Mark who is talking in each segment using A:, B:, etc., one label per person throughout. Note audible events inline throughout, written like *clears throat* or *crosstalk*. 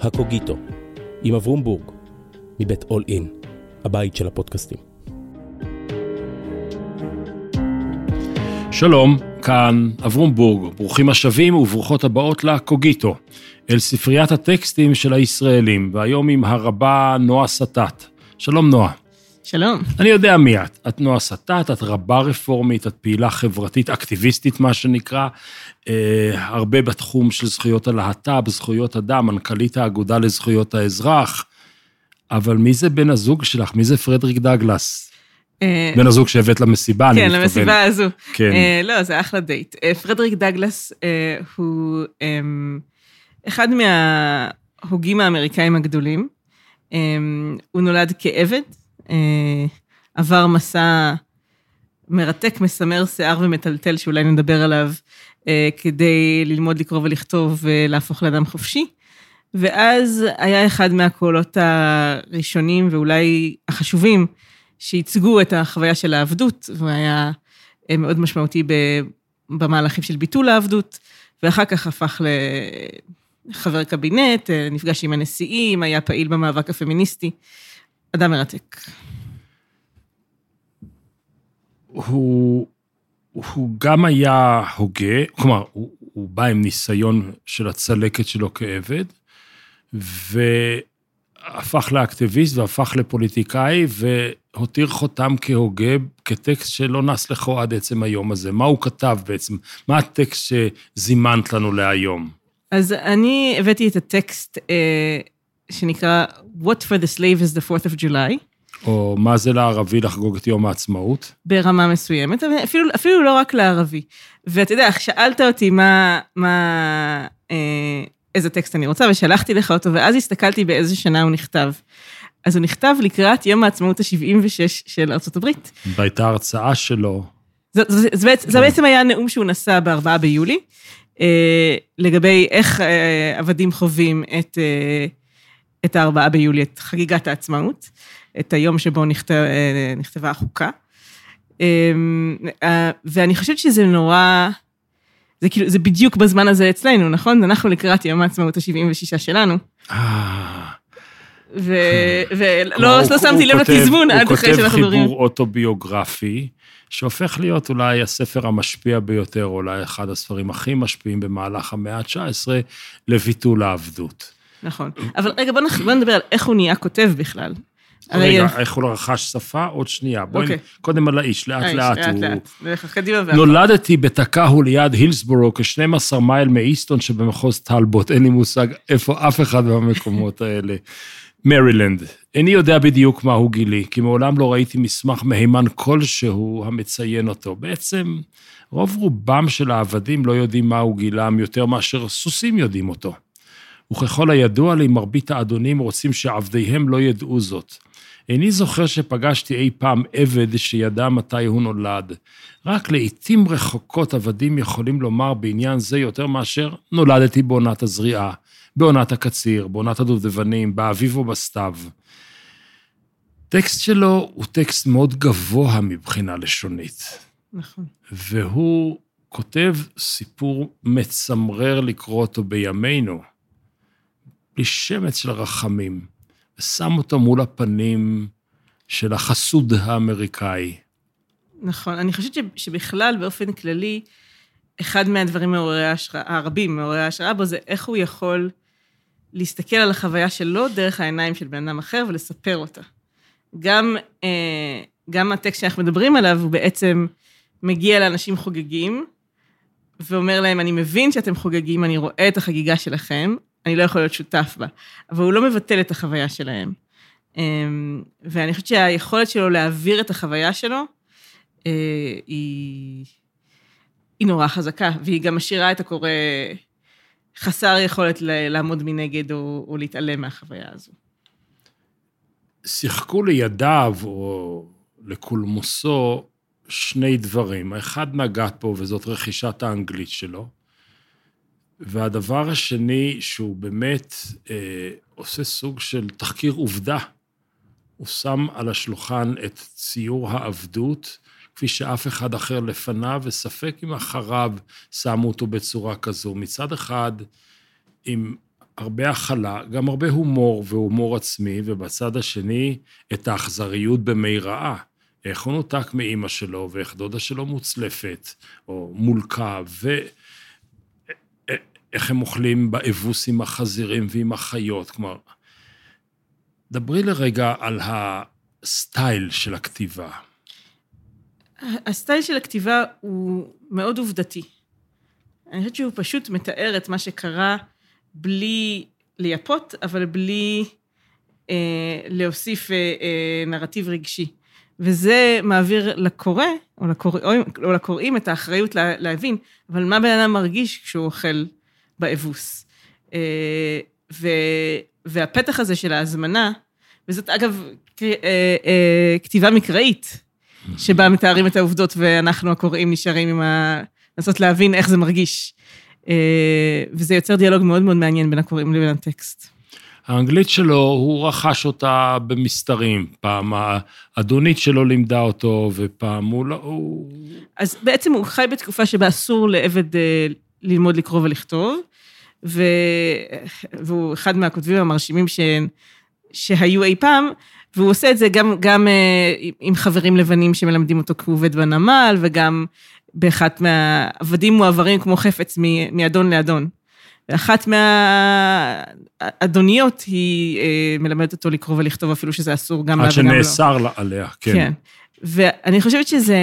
A: הקוגיטו, עם אברום בורג, מבית אול אין, הבית של הפודקאסטים.
B: שלום, כאן אברום בורג, ברוכים השבים וברוכות הבאות לקוגיטו, אל ספריית הטקסטים של הישראלים, והיום עם הרבה נועה סטט. שלום נועה.
C: שלום.
B: אני יודע מי את. את נועה סטט, את רבה רפורמית, את פעילה חברתית, אקטיביסטית, מה שנקרא, הרבה בתחום של זכויות הלהט"ב, זכויות אדם, מנכ"לית האגודה לזכויות האזרח. אבל מי זה בן הזוג שלך? מי זה פרדריק דגלס?
C: אה,
B: בן הזוג שהבאת למסיבה, אני
C: כן,
B: מתכוון.
C: למסיבה הזו.
B: כן.
C: אה, לא, זה אחלה דייט. אה, פרדריק דגלס אה, הוא אמ, אחד מההוגים האמריקאים הגדולים. אמ, הוא נולד כעבד, אה, עבר מסע מרתק, מסמר שיער ומטלטל, שאולי נדבר עליו, אה, כדי ללמוד לקרוא ולכתוב ולהפוך לאדם חופשי. ואז היה אחד מהקולות הראשונים ואולי החשובים שייצגו את החוויה של העבדות, והוא היה אה, מאוד משמעותי במהלכים של ביטול העבדות, ואחר כך הפך לחבר קבינט, אה, נפגש עם הנשיאים, היה פעיל במאבק הפמיניסטי. אדם מרתק.
B: הוא, הוא גם היה הוגה, כלומר, הוא, הוא בא עם ניסיון של הצלקת שלו כעבד, והפך לאקטיביסט והפך לפוליטיקאי, והותיר חותם כהוגה, כטקסט שלא נס לכו עד עצם היום הזה. מה הוא כתב בעצם? מה הטקסט שזימנת לנו להיום?
C: אז אני הבאתי את הטקסט אה, שנקרא What for the slave is the 4th of July,
B: או מה זה לערבי לחגוג את יום העצמאות?
C: ברמה מסוימת, אפילו, אפילו לא רק לערבי. ואתה יודע, שאלת אותי מה, מה, אה, איזה טקסט אני רוצה, ושלחתי לך אותו, ואז הסתכלתי באיזה שנה הוא נכתב. אז הוא נכתב לקראת יום העצמאות ה-76 של הברית.
B: והייתה הרצאה שלו,
C: זה, זה, זה, זה בעצם היה הנאום שהוא נשא ב-4 ביולי, אה, לגבי איך אה, עבדים חווים את, אה, את ה-4 ביולי, את חגיגת העצמאות, את היום שבו נכתב, אה, נכתבה החוקה. אה, אה, ואני חושבת שזה נורא, זה כאילו, זה בדיוק בזמן הזה אצלנו, נכון? אנחנו לקראת יום העצמאות ה-76 שלנו,
B: אה...
C: ולא
B: כלומר,
C: לא
B: הוא-
C: שמתי
B: הוא
C: לב
B: כותב-
C: לתזמון עד אחרי
B: הוא כותב
C: שאנחנו מדברים.
B: חיבור אוטוביוגרפי, שהופך להיות אולי הספר המשפיע ביותר, אולי אחד הספרים הכי משפיעים במהלך המאה ה-19, לביטול העבדות.
C: נכון. אבל רגע, בוא, נח... בוא נדבר על איך הוא נהיה כותב בכלל.
B: רגע, איך הוא רכש שפה? עוד שנייה. בואי,
C: אוקיי.
B: קודם על האיש, לאט
C: האיש,
B: לאט.
C: לאט
B: הוא-
C: לאט. נלך קדימה ואחורה.
B: נולדתי בתקאהו ליד הילסבורו, כ-12 מייל מאיסטון שבמחוז טלבוט, אין לי מושג איפה אף אחד מהמקומות האלה. *laughs* מרילנד. איני יודע בדיוק מהו גילי, כי מעולם לא ראיתי מסמך מהימן כלשהו המציין אותו. בעצם, רוב רובם של העבדים לא יודעים מהו גילם יותר מאשר סוסים יודעים אותו. וככל הידוע לי, מרבית האדונים רוצים שעבדיהם לא ידעו זאת. איני זוכר שפגשתי אי פעם עבד שידע מתי הוא נולד. רק לעתים רחוקות עבדים יכולים לומר בעניין זה יותר מאשר נולדתי בעונת הזריעה, בעונת הקציר, בעונת הדובדבנים, באביב או בסתיו. טקסט שלו הוא טקסט מאוד גבוה מבחינה לשונית,
C: נכון.
B: והוא כותב סיפור מצמרר לקרוא אותו בימינו, בלי שמץ של רחמים, ושם אותו מול הפנים של החסוד האמריקאי.
C: נכון. אני חושבת שבכלל, באופן כללי, אחד מהדברים מעוררי ההשראה, הרבים מעוררי ההשראה בו, זה איך הוא יכול להסתכל על החוויה שלו דרך העיניים של בן אדם אחר ולספר אותה. גם, אה, גם הטקסט שאנחנו מדברים עליו, הוא בעצם מגיע לאנשים חוגגים, ואומר להם, אני מבין שאתם חוגגים, אני רואה את החגיגה שלכם, אני לא יכול להיות שותף בה. אבל הוא לא מבטל את החוויה שלהם. אמ, ואני חושבת שהיכולת שלו להעביר את החוויה שלו, אה, היא, היא נורא חזקה, והיא גם משאירה את הקורא חסר יכולת לעמוד מנגד או, או להתעלם מהחוויה הזו.
B: שיחקו לידיו, או לקולמוסו, שני דברים. האחד נגע פה, וזאת רכישת האנגלית שלו. והדבר השני, שהוא באמת אה, עושה סוג של תחקיר עובדה. הוא שם על השולחן את ציור העבדות, כפי שאף אחד אחר לפניו, וספק אם אחריו שמו אותו בצורה כזו. מצד אחד, עם הרבה הכלה, גם הרבה הומור והומור עצמי, ובצד השני, את האכזריות במירעה. איך הוא נותק מאימא שלו, ואיך דודה שלו מוצלפת, או מולקה, ואיך הם אוכלים באבוס עם החזירים ועם החיות. כלומר, דברי לרגע על הסטייל של הכתיבה.
C: הסטייל של הכתיבה הוא מאוד עובדתי. אני חושבת שהוא פשוט מתאר את מה שקרה בלי לייפות, אבל בלי אה, להוסיף אה, אה, נרטיב רגשי. וזה מעביר לקורא, או, לקורא, או לקוראים את האחריות לה, להבין, אבל מה בן אדם מרגיש כשהוא אוכל באבוס. אה, ו, והפתח הזה של ההזמנה, וזאת אגב אה, אה, כתיבה מקראית, שבה מתארים את העובדות ואנחנו הקוראים נשארים עם ה... לנסות להבין איך זה מרגיש. וזה יוצר דיאלוג מאוד מאוד מעניין בין הקוראים לבין הטקסט.
B: האנגלית שלו, הוא רכש אותה במסתרים. פעם האדונית שלו לימדה אותו, ופעם הוא לא... הוא...
C: אז בעצם הוא חי בתקופה שבה אסור לעבד ללמוד לקרוא ולכתוב, ו... והוא אחד מהכותבים המרשימים ש... שהיו אי פעם, והוא עושה את זה גם, גם אה, עם חברים לבנים שמלמדים אותו כי הוא עובד בנמל, וגם באחת מהעבדים מועברים כמו חפץ מאדון לאדון. ואחת מהאדוניות היא אה, מלמדת אותו לקרוא ולכתוב אפילו שזה אסור גם
B: לה וגם לו. עד שנאסר עליה, כן. כן.
C: ואני חושבת שזה,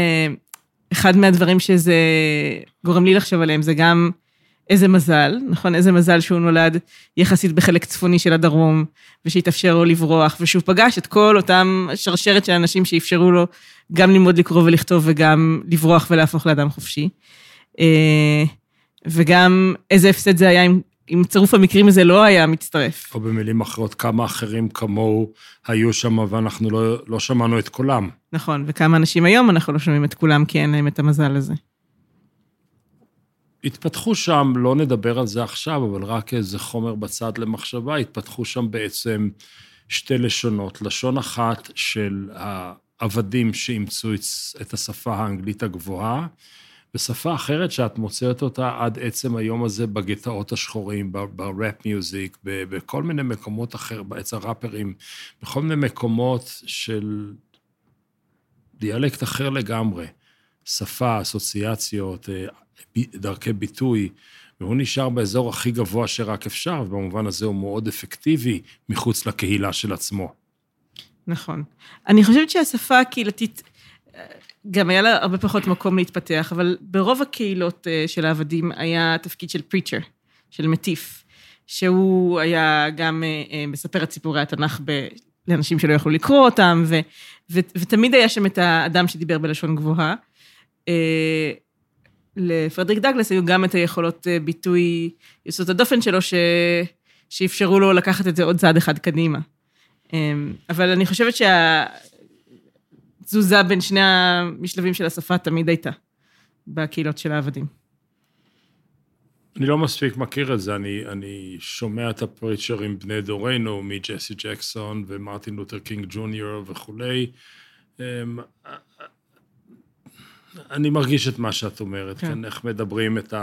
C: אחד מהדברים שזה גורם לי לחשוב עליהם, זה גם איזה מזל, נכון? איזה מזל שהוא נולד יחסית בחלק צפוני של הדרום, ושהתאפשר לו לברוח, ושהוא פגש את כל אותם שרשרת של אנשים שאפשרו לו גם ללמוד לקרוא ולכתוב וגם לברוח ולהפוך לאדם חופשי. אה, וגם איזה הפסד זה היה אם, אם צירוף המקרים הזה לא היה מצטרף.
B: או במילים אחרות, כמה אחרים כמוהו היו שם ואנחנו לא, לא שמענו את קולם.
C: נכון, וכמה אנשים היום אנחנו לא שומעים את כולם כי אין להם את המזל הזה.
B: התפתחו שם, לא נדבר על זה עכשיו, אבל רק איזה חומר בצד למחשבה, התפתחו שם בעצם שתי לשונות. לשון אחת של העבדים שאימצו את השפה האנגלית הגבוהה, ושפה אחרת שאת מוצאת אותה עד עצם היום הזה בגטאות השחורים, בראפ מיוזיק, בכל מיני מקומות אחר, אצל ראפרים, בכל מיני מקומות של דיאלקט אחר לגמרי. שפה, אסוציאציות, אה, דרכי ביטוי, והוא נשאר באזור הכי גבוה שרק אפשר, ובמובן הזה הוא מאוד אפקטיבי מחוץ לקהילה של עצמו.
C: נכון. אני חושבת שהשפה הקהילתית, גם היה לה הרבה פחות מקום להתפתח, אבל ברוב הקהילות אה, של העבדים היה תפקיד של פריצ'ר, של מטיף, שהוא היה גם אה, אה, מספר את סיפורי התנ"ך ב... לאנשים שלא יכלו לקרוא אותם, ו, ו, ותמיד היה שם את האדם שדיבר בלשון גבוהה. לפרדריק דגלס היו גם את היכולות ביטוי יסוד הדופן שלו, ש, שאפשרו לו לקחת את זה עוד צעד אחד קדימה. אבל אני חושבת שהתזוזה בין שני המשלבים של השפה תמיד הייתה בקהילות של העבדים.
B: אני לא מספיק מכיר את זה, אני, אני שומע את הפריצ'רים בני דורנו, מג'סי ג'קסון ומרטין לותר קינג ג'וניור וכולי. אני מרגיש את מה שאת אומרת, כן. כן, איך מדברים את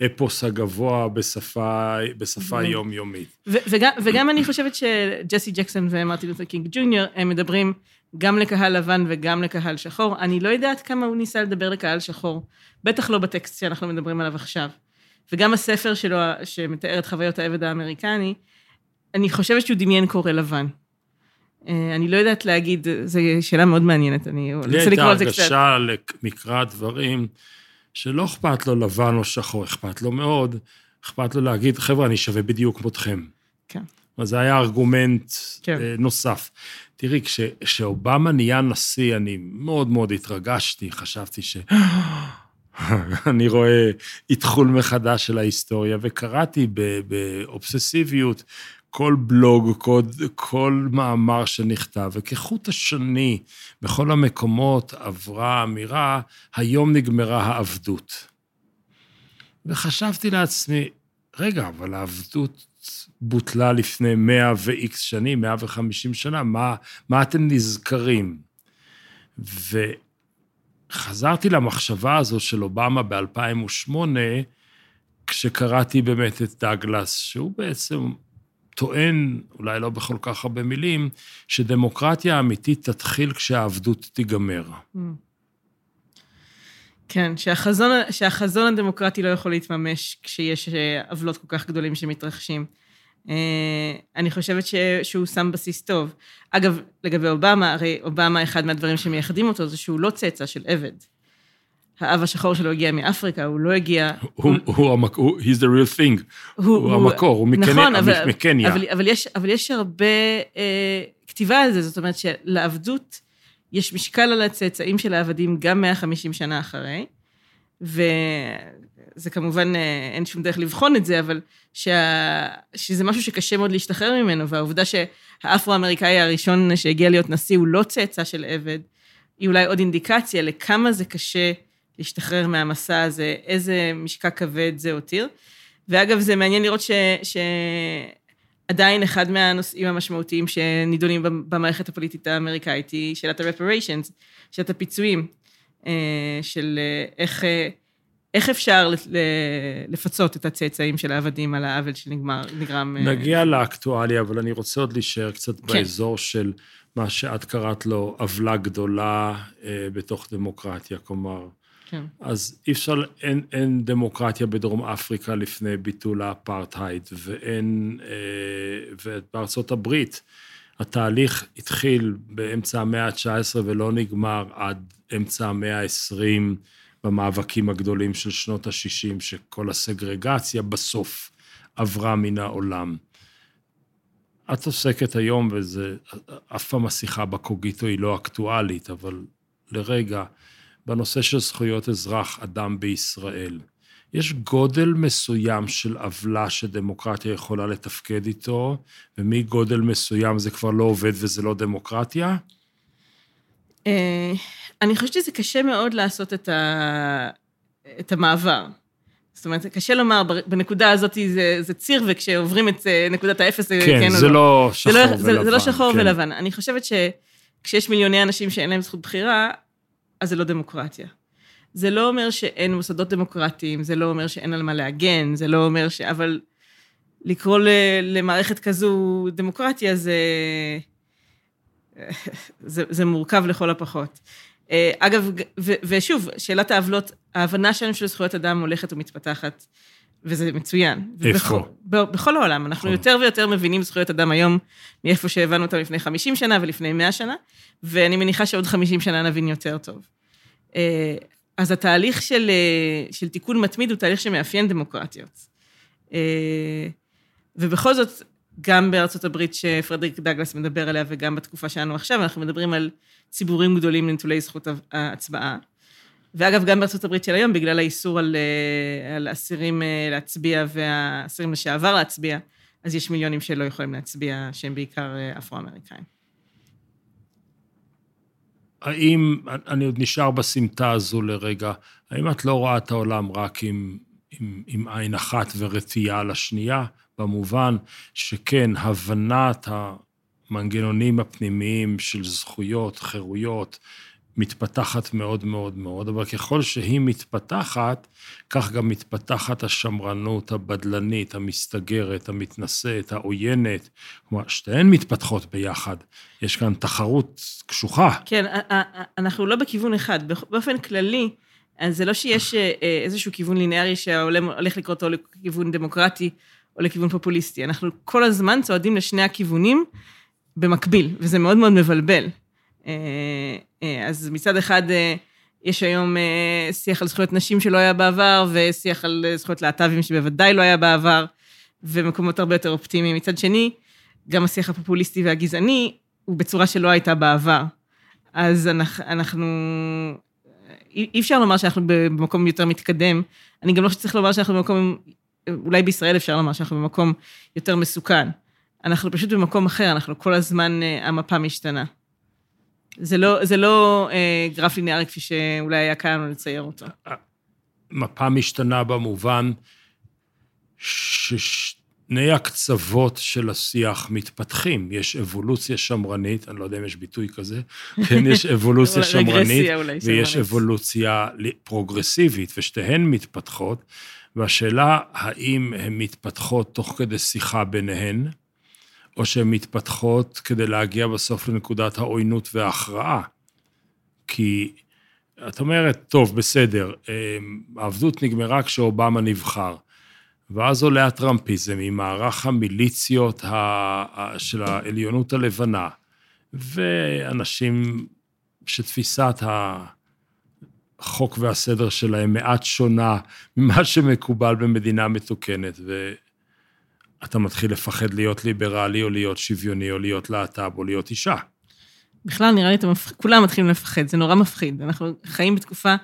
B: האפוס הגבוה בשפה, בשפה יומיומית.
C: וגם, וגם אני חושבת שג'סי ג'קסון ומרטין לותר קינג ג'וניור, הם מדברים גם לקהל לבן וגם לקהל שחור. אני לא יודעת כמה הוא ניסה לדבר לקהל שחור, בטח לא בטקסט שאנחנו מדברים עליו עכשיו. וגם הספר שלו, שמתאר את חוויות העבד האמריקני, אני חושבת שהוא דמיין קורא לבן. אה, אני לא יודעת להגיד, זו שאלה מאוד מעניינת, אני
B: רוצה לקרוא על זה קצת. לי הייתה הרגשה למקרא הדברים, שלא אכפת לו לבן או שחור, אכפת לו מאוד, אכפת לו להגיד, חבר'ה, אני שווה בדיוק כמותכם. כן. אז זה היה ארגומנט כן. אה, נוסף. תראי, כשאובמה נהיה נשיא, אני מאוד מאוד התרגשתי, חשבתי ש... *gasps* אני רואה אתחול מחדש של ההיסטוריה, וקראתי באובססיביות כל בלוג, כל, כל מאמר שנכתב, וכחוט השני בכל המקומות עברה אמירה, היום נגמרה העבדות. וחשבתי לעצמי, רגע, אבל העבדות בוטלה לפני מאה ואיקס שנים, מאה וחמישים שנה, מה, מה אתם נזכרים? וחזרתי למחשבה הזו של אובמה ב-2008, כשקראתי באמת את דאגלס, שהוא בעצם טוען, אולי לא בכל כך הרבה מילים, שדמוקרטיה אמיתית תתחיל כשהעבדות תיגמר.
C: Mm. כן, שהחזון, שהחזון הדמוקרטי לא יכול להתממש כשיש אה, עוולות כל כך גדולים שמתרחשים. אה, אני חושבת ש, שהוא שם בסיס טוב. אגב, לגבי אובמה, הרי אובמה, אחד מהדברים שמייחדים אותו זה שהוא לא צאצא של עבד. האב השחור שלו הגיע מאפריקה, הוא לא הגיע...
B: הוא, הוא, הוא, he's the real thing. הוא, הוא המקור, הוא מקניה. נכון, אבל, מקניה.
C: אבל, אבל, יש, אבל יש הרבה אה, כתיבה על זה, זאת אומרת שלעבדות יש משקל על הצאצאים של העבדים גם 150 שנה אחרי, וזה כמובן, אה, אין שום דרך לבחון את זה, אבל שה, שזה משהו שקשה מאוד להשתחרר ממנו, והעובדה שהאפרו-אמריקאי הראשון שהגיע להיות נשיא הוא לא צאצא של עבד, היא אולי עוד אינדיקציה לכמה זה קשה להשתחרר מהמסע הזה, איזה משקע כבד זה הותיר. ואגב, זה מעניין לראות ש... שעדיין אחד מהנושאים המשמעותיים שנידונים במערכת הפוליטית האמריקאית היא שאלת ה-reparations, שאלת הפיצויים, אה, של אה, איך, אה, איך אפשר לפצות את הצאצאים של העבדים על העוול שנגרם...
B: נגיע לאקטואליה, אבל אני רוצה עוד להישאר קצת כן. באזור של מה שאת קראת לו עוולה גדולה בתוך דמוקרטיה, כלומר, כן. אז אי אפשר, אין, אין דמוקרטיה בדרום אפריקה לפני ביטול האפרטהייד, ואין, אה, ובארצות הברית התהליך התחיל באמצע המאה ה-19 ולא נגמר עד אמצע המאה ה-20 במאבקים הגדולים של שנות ה-60, שכל הסגרגציה בסוף עברה מן העולם. את עוסקת היום, וזה, אף פעם השיחה בקוגיטו היא לא אקטואלית, אבל לרגע, בנושא של זכויות אזרח אדם בישראל. יש גודל מסוים של עוולה שדמוקרטיה יכולה לתפקד איתו, ומגודל מסוים זה כבר לא עובד וזה לא דמוקרטיה?
C: אה, אני חושבת שזה קשה מאוד לעשות את, ה... את המעבר. זאת אומרת, קשה לומר, בנקודה הזאת זה, זה ציר, וכשעוברים את אה, נקודת האפס,
B: כן, כן זה לא. לא שחור זה לא, ולבן.
C: זה, זה לא שחור כן. ולבן. אני חושבת שכשיש מיליוני אנשים שאין להם זכות בחירה, אז זה לא דמוקרטיה. זה לא אומר שאין מוסדות דמוקרטיים, זה לא אומר שאין על מה להגן, זה לא אומר ש... אבל לקרוא למערכת כזו דמוקרטיה זה... *laughs* זה, זה מורכב לכל הפחות. אה, אגב, ו, ושוב, שאלת העוולות, ההבנה שלנו של זכויות אדם הולכת ומתפתחת, וזה מצוין.
B: איפה?
C: בכל, בכל העולם. אנחנו. יותר ויותר מבינים זכויות אדם היום מאיפה שהבנו אותם לפני 50 שנה ולפני 100 שנה, ואני מניחה שעוד 50 שנה נבין יותר טוב. אה, אז התהליך של, אה, של תיקון מתמיד הוא תהליך שמאפיין דמוקרטיות. אה, ובכל זאת, גם בארצות הברית שפרדריק דגלס מדבר עליה וגם בתקופה שלנו עכשיו, אנחנו מדברים על ציבורים גדולים לנטולי זכות ההצבעה. ואגב, גם בארצות הברית של היום, בגלל האיסור על, על אסירים להצביע והאסירים לשעבר להצביע, אז יש מיליונים שלא יכולים להצביע, שהם בעיקר אפרו-אמריקאים.
B: האם, אני עוד נשאר בסמטה הזו לרגע, האם את לא רואה את העולם רק עם, עם, עם עין אחת ורתיעה לשנייה, במובן שכן, הבנת המנגנונים הפנימיים של זכויות, חירויות, מתפתחת מאוד מאוד מאוד, אבל ככל שהיא מתפתחת, כך גם מתפתחת השמרנות הבדלנית, המסתגרת, המתנשאת, העוינת. כלומר, שתיהן מתפתחות ביחד. יש כאן תחרות קשוחה.
C: כן, אנחנו לא בכיוון אחד. באופן כללי, אז זה לא שיש אה, אה, איזשהו כיוון לינארי שהעולם הולך לקרות או לכיוון דמוקרטי או לכיוון פופוליסטי. אנחנו כל הזמן צועדים לשני הכיוונים במקביל, וזה מאוד מאוד מבלבל. אה, אה, אז מצד אחד אה, יש היום שיח על זכויות נשים שלא היה בעבר, ושיח על זכויות להט"בים שבוודאי לא היה בעבר, ומקומות הרבה יותר אופטימיים. מצד שני, גם השיח הפופוליסטי והגזעני הוא בצורה שלא הייתה בעבר. אז אנחנו... אי אפשר לומר שאנחנו במקום יותר מתקדם. אני גם לא חושבת שצריך לומר שאנחנו במקום, אולי בישראל אפשר לומר שאנחנו במקום יותר מסוכן. אנחנו פשוט במקום אחר, אנחנו כל הזמן, המפה משתנה. זה לא, זה לא אה, גרף ליניארי כפי שאולי היה קל לנו לצייר אותו.
B: מפה משתנה במובן ששני הקצוות של השיח מתפתחים. יש אבולוציה שמרנית, אני לא יודע אם יש ביטוי כזה, *laughs* כן, יש אבולוציה שמרנית, ויש אבולוציה פרוגרסיבית, ושתיהן מתפתחות. והשאלה, האם הן מתפתחות תוך כדי שיחה ביניהן, או שהן מתפתחות כדי להגיע בסוף לנקודת העוינות וההכרעה. כי את אומרת, טוב, בסדר, העבדות נגמרה כשאובמה נבחר. ואז עולה הטראמפיזם עם מערך המיליציות של העליונות הלבנה, ואנשים שתפיסת החוק והסדר שלהם מעט שונה ממה שמקובל במדינה מתוקנת, ואתה מתחיל לפחד להיות ליברלי, או להיות שוויוני, או להיות להט"ב, או להיות אישה.
C: בכלל, נראה לי, מפח... כולם מתחילים לפחד, זה נורא מפחיד. אנחנו חיים בתקופה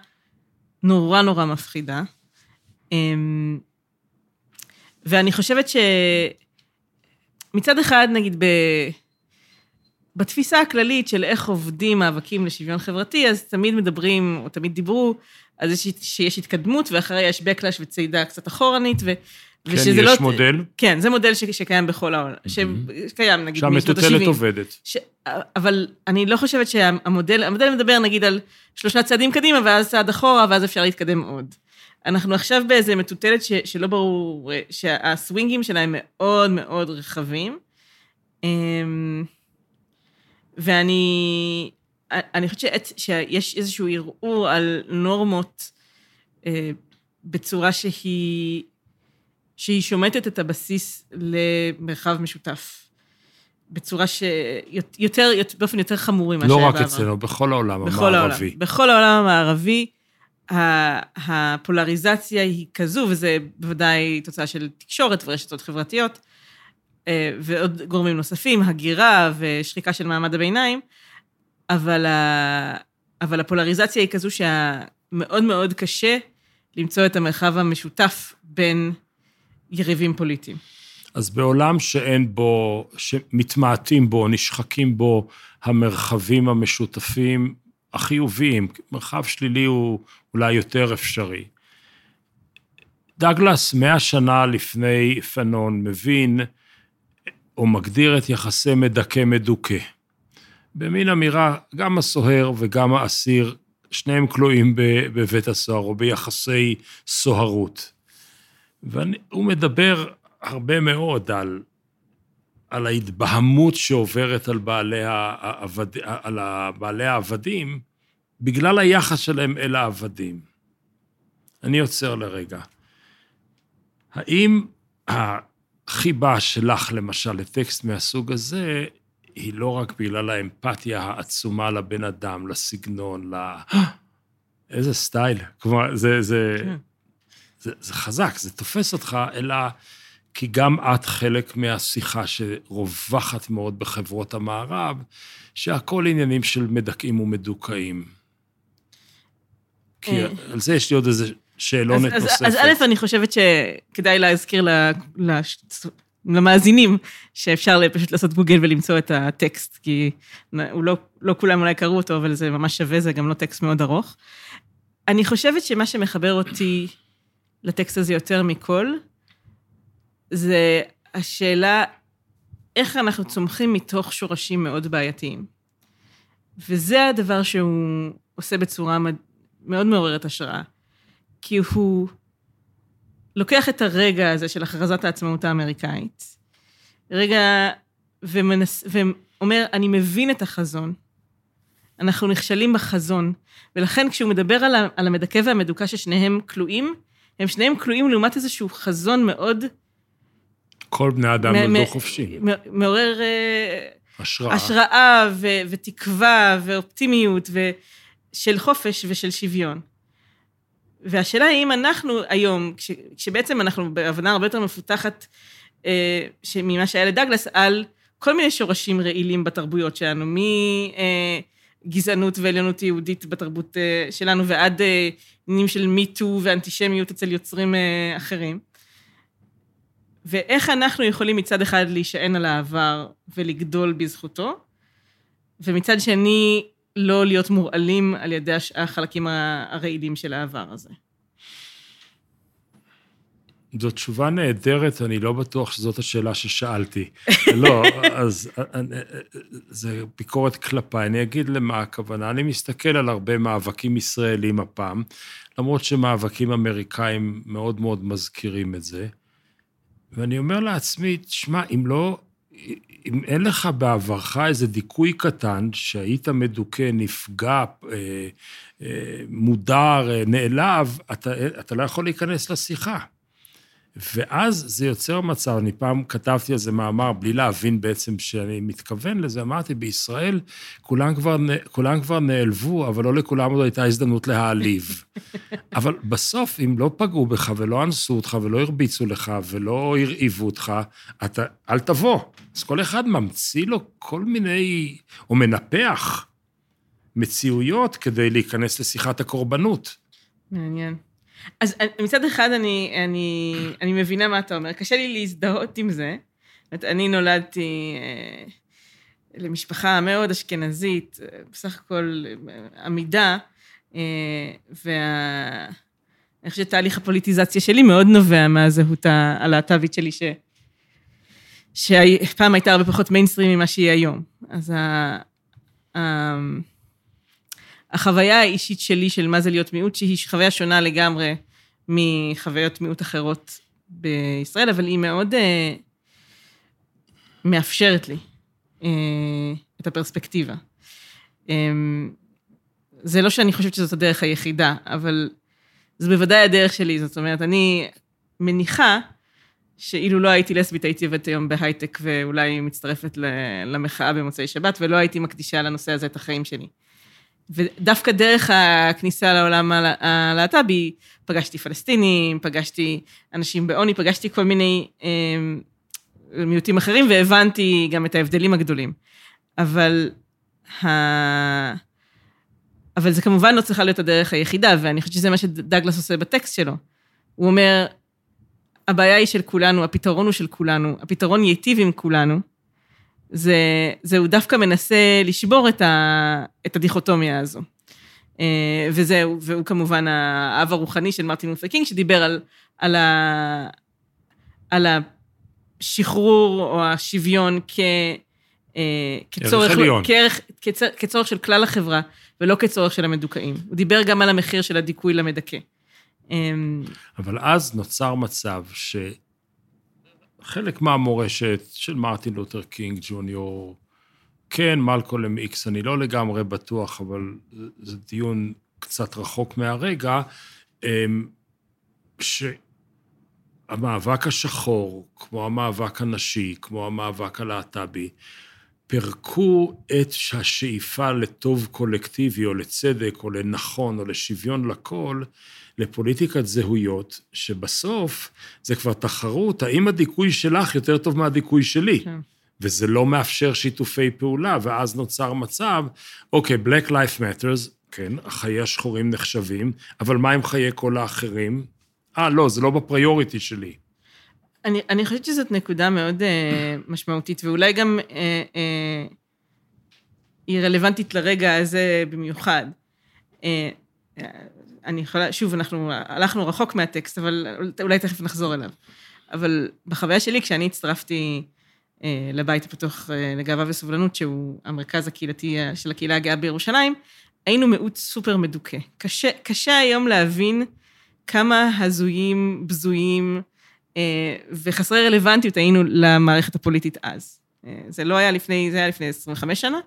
C: נורא נורא מפחידה. אמ, ואני חושבת שמצד אחד, נגיד, ב... בתפיסה הכללית של איך עובדים מאבקים לשוויון חברתי, אז תמיד מדברים, או תמיד דיברו, על זה שיש התקדמות, ואחריה יש backlash וצעידה קצת אחורנית, ו...
B: כן, יש לא... מודל.
C: כן, זה מודל ש... שקיים בכל העולם, שקיים נגיד
B: משנות ה-70. שהמטוטלת עובדת. ש...
C: אבל אני לא חושבת שהמודל, המודל מדבר נגיד על שלושה צעדים קדימה, ואז צעד אחורה, ואז אפשר להתקדם עוד. אנחנו עכשיו באיזה מטוטלת ש, שלא ברור, שהסווינגים שלהם מאוד מאוד רחבים. אמ, ואני אני חושבת שיש איזשהו ערעור על נורמות אה, בצורה שהיא, שהיא שומטת את הבסיס למרחב משותף. בצורה שיותר, באופן יותר חמור ממה
B: לא שהיה בעבר. לא רק אצלנו, בכל העולם בכל המערבי.
C: העולם, בכל העולם המערבי, הפולריזציה היא כזו, וזה בוודאי תוצאה של תקשורת ורשתות חברתיות, אה, ועוד גורמים נוספים, הגירה ושחיקה של מעמד הביניים, אבל, ה... אבל הפולריזציה היא כזו שמאוד מאוד קשה למצוא את המרחב המשותף בין יריבים פוליטיים.
B: אז בעולם שאין בו, שמתמעטים בו, נשחקים בו המרחבים המשותפים החיוביים, מרחב שלילי הוא אולי יותר אפשרי. דגלס, מאה שנה לפני פנון, מבין או מגדיר את יחסי מדכא-מדוכא. במין אמירה, גם הסוהר וגם האסיר, שניהם כלואים בבית הסוהר או ביחסי סוהרות. והוא מדבר הרבה מאוד על, על ההתבהמות שעוברת על בעלי, העבד, על בעלי העבדים, בגלל היחס שלהם אל העבדים. אני עוצר לרגע. האם החיבה שלך, למשל, לטקסט מהסוג הזה, היא לא רק בגלל האמפתיה העצומה לבן אדם, לסגנון, ל... *gasps* איזה סטייל. כלומר, זה, זה, כן. זה, זה חזק, זה תופס אותך, אלא כי גם את חלק מהשיחה שרווחת מאוד בחברות המערב, שהכל עניינים של מדכאים ומדוכאים. כי אה. על זה יש לי עוד איזה שאלונת אז, נוספת.
C: אז, אז א', אני חושבת שכדאי להזכיר למאזינים שאפשר פשוט לעשות גוגל ולמצוא את הטקסט, כי הוא לא, לא כולם אולי קראו אותו, אבל זה ממש שווה, זה גם לא טקסט מאוד ארוך. אני חושבת שמה שמחבר אותי לטקסט הזה יותר מכל, זה השאלה איך אנחנו צומחים מתוך שורשים מאוד בעייתיים. וזה הדבר שהוא עושה בצורה מאוד מעוררת השראה. כי הוא לוקח את הרגע הזה של הכרזת העצמאות האמריקאית, רגע, ומנס, ואומר, אני מבין את החזון, אנחנו נכשלים בחזון, ולכן כשהוא מדבר על, על המדכא והמדוכא ששניהם כלואים, הם שניהם כלואים לעומת איזשהו חזון מאוד...
B: כל בני אדם נולדו חופשי.
C: מעורר... אה,
B: השראה.
C: השראה ו, ותקווה ואופטימיות ו, של חופש ושל שוויון. והשאלה היא אם אנחנו היום, כש, כשבעצם אנחנו בהבנה הרבה יותר מפותחת אה, ממה שהיה לדגלס, על כל מיני שורשים רעילים בתרבויות שלנו, מגזענות אה, ועליונות יהודית בתרבות אה, שלנו ועד אה, עניינים של מיטו ואנטישמיות אצל יוצרים אה, אחרים. ואיך אנחנו יכולים מצד אחד להישען על העבר ולגדול בזכותו, ומצד שני לא להיות מורעלים על ידי החלקים הרעילים של העבר הזה.
B: זו תשובה נהדרת, אני לא בטוח שזאת השאלה ששאלתי. *laughs* לא, אז זה ביקורת כלפיי. אני אגיד למה הכוונה. אני מסתכל על הרבה מאבקים ישראלים הפעם, למרות שמאבקים אמריקאים מאוד מאוד מזכירים את זה. ואני אומר לעצמי, תשמע, אם לא, אם אין לך בעברך איזה דיכוי קטן, שהיית מדוכא, נפגע, אה, אה, מודר, אה, נעלב, אתה, אתה לא יכול להיכנס לשיחה. ואז זה יוצר מצב, אני פעם כתבתי על זה מאמר, בלי להבין בעצם שאני מתכוון לזה, אמרתי, בישראל כולם כבר, כולם כבר נעלבו, אבל לא לכולם עוד הייתה הזדמנות להעליב. *laughs* אבל בסוף, אם לא פגעו בך ולא אנסו אותך ולא הרביצו לך ולא הרעיבו אותך, אתה, אל תבוא. אז כל אחד ממציא לו כל מיני, או מנפח מציאויות כדי להיכנס לשיחת הקורבנות.
C: מעניין. אז מצד אחד אני, אני, אני מבינה מה אתה אומר, קשה לי להזדהות עם זה. אני נולדתי אה, למשפחה מאוד אשכנזית, בסך הכל עמידה, אה, ואני חושבת שתהליך הפוליטיזציה שלי מאוד נובע מהזהות הלהט"בית שלי, ש... שפעם הייתה הרבה פחות מיינסטרים ממה שהיא היום. אז ה... החוויה האישית שלי של מה זה להיות מיעוט, שהיא חוויה שונה לגמרי מחוויות מיעוט אחרות בישראל, אבל היא מאוד uh, מאפשרת לי uh, את הפרספקטיבה. Um, זה לא שאני חושבת שזאת הדרך היחידה, אבל זו בוודאי הדרך שלי. זאת אומרת, אני מניחה שאילו לא הייתי לסבית, הייתי עובדת היום בהייטק ואולי מצטרפת למחאה במוצאי שבת, ולא הייתי מקדישה לנושא הזה את החיים שלי. ודווקא דרך הכניסה לעולם הלהט"בי, פגשתי פלסטינים, פגשתי אנשים בעוני, פגשתי כל מיני אה, מיעוטים אחרים, והבנתי גם את ההבדלים הגדולים. אבל, ה... אבל זה כמובן לא צריכה להיות הדרך היחידה, ואני חושבת שזה מה שדגלס עושה בטקסט שלו. הוא אומר, הבעיה היא של כולנו, הפתרון הוא של כולנו, הפתרון ייטיב עם כולנו, זה, זה הוא דווקא מנסה לשבור את, ה, את הדיכוטומיה הזו. אה, וזהו, והוא כמובן האב הרוחני של מרטין לותר קינג, שדיבר על, על, ה, על השחרור או השוויון כ... אה, כצורך, כערך, כצורך, כצורך של כלל החברה, ולא כצורך של המדוכאים. הוא דיבר גם על המחיר של הדיכוי למדכא.
B: אמ, אבל אז נוצר מצב ש... חלק מהמורשת של מרטין לותר קינג ג'וניור, כן, מלקולם איקס, אני לא לגמרי בטוח, אבל זה דיון קצת רחוק מהרגע, אמ, שהמאבק השחור, כמו המאבק הנשי, כמו המאבק הלהט"בי, פירקו את השאיפה לטוב קולקטיבי, או לצדק, או לנכון, או לשוויון לכל, לפוליטיקת זהויות, שבסוף זה כבר תחרות, האם הדיכוי שלך יותר טוב מהדיכוי שלי? כן. וזה לא מאפשר שיתופי פעולה, ואז נוצר מצב, אוקיי, Black Life Matters, כן, חיי השחורים נחשבים, אבל מה עם חיי כל האחרים? אה, לא, זה לא בפריוריטי שלי.
C: אני, אני חושבת שזאת נקודה מאוד uh, *clears throat* משמעותית, ואולי גם uh, uh, היא רלוונטית לרגע הזה במיוחד. Uh, אני יכולה, שוב, אנחנו הלכנו רחוק מהטקסט, אבל אולי תכף נחזור אליו. אבל בחוויה שלי, כשאני הצטרפתי אה, לבית הפתוח אה, לגאווה וסובלנות, שהוא המרכז הקהילתי אה, של הקהילה הגאה בירושלים, היינו מיעוט סופר מדוכא. קשה, קשה היום להבין כמה הזויים, בזויים אה, וחסרי רלוונטיות היינו למערכת הפוליטית אז. אה, זה לא היה לפני, זה היה לפני 25 שנה,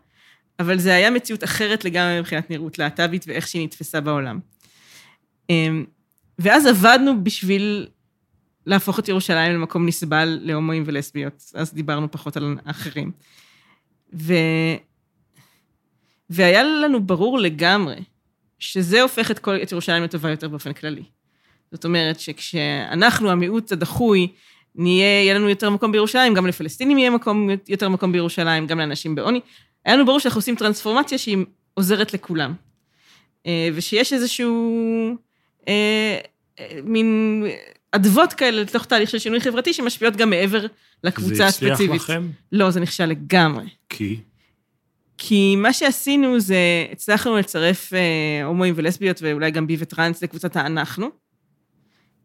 C: אבל זה היה מציאות אחרת לגמרי מבחינת נראות להט"בית ואיך שהיא נתפסה בעולם. אמ, ואז עבדנו בשביל להפוך את ירושלים למקום נסבל להומואים ולסביות, אז דיברנו פחות על אחרים. ו... והיה לנו ברור לגמרי שזה הופך את, כל, את ירושלים לטובה יותר באופן כללי. זאת אומרת שכשאנחנו, המיעוט הדחוי, נהיה, יהיה לנו יותר מקום בירושלים, גם לפלסטינים יהיה מקום, יותר מקום בירושלים, גם לאנשים בעוני. היה לנו ברור שאנחנו עושים טרנספורמציה שהיא עוזרת לכולם. אה, ושיש איזשהו אה, אה, מין אדוות כאלה לתוך תהליך של שינוי חברתי שמשפיעות גם מעבר לקבוצה הספציפית. זה הצליח
B: לכם?
C: לא, זה נכשל לגמרי.
B: כי?
C: כי מה שעשינו זה, הצלחנו לצרף אה, הומואים ולסביות ואולי גם בי וטרנס לקבוצת האנחנו,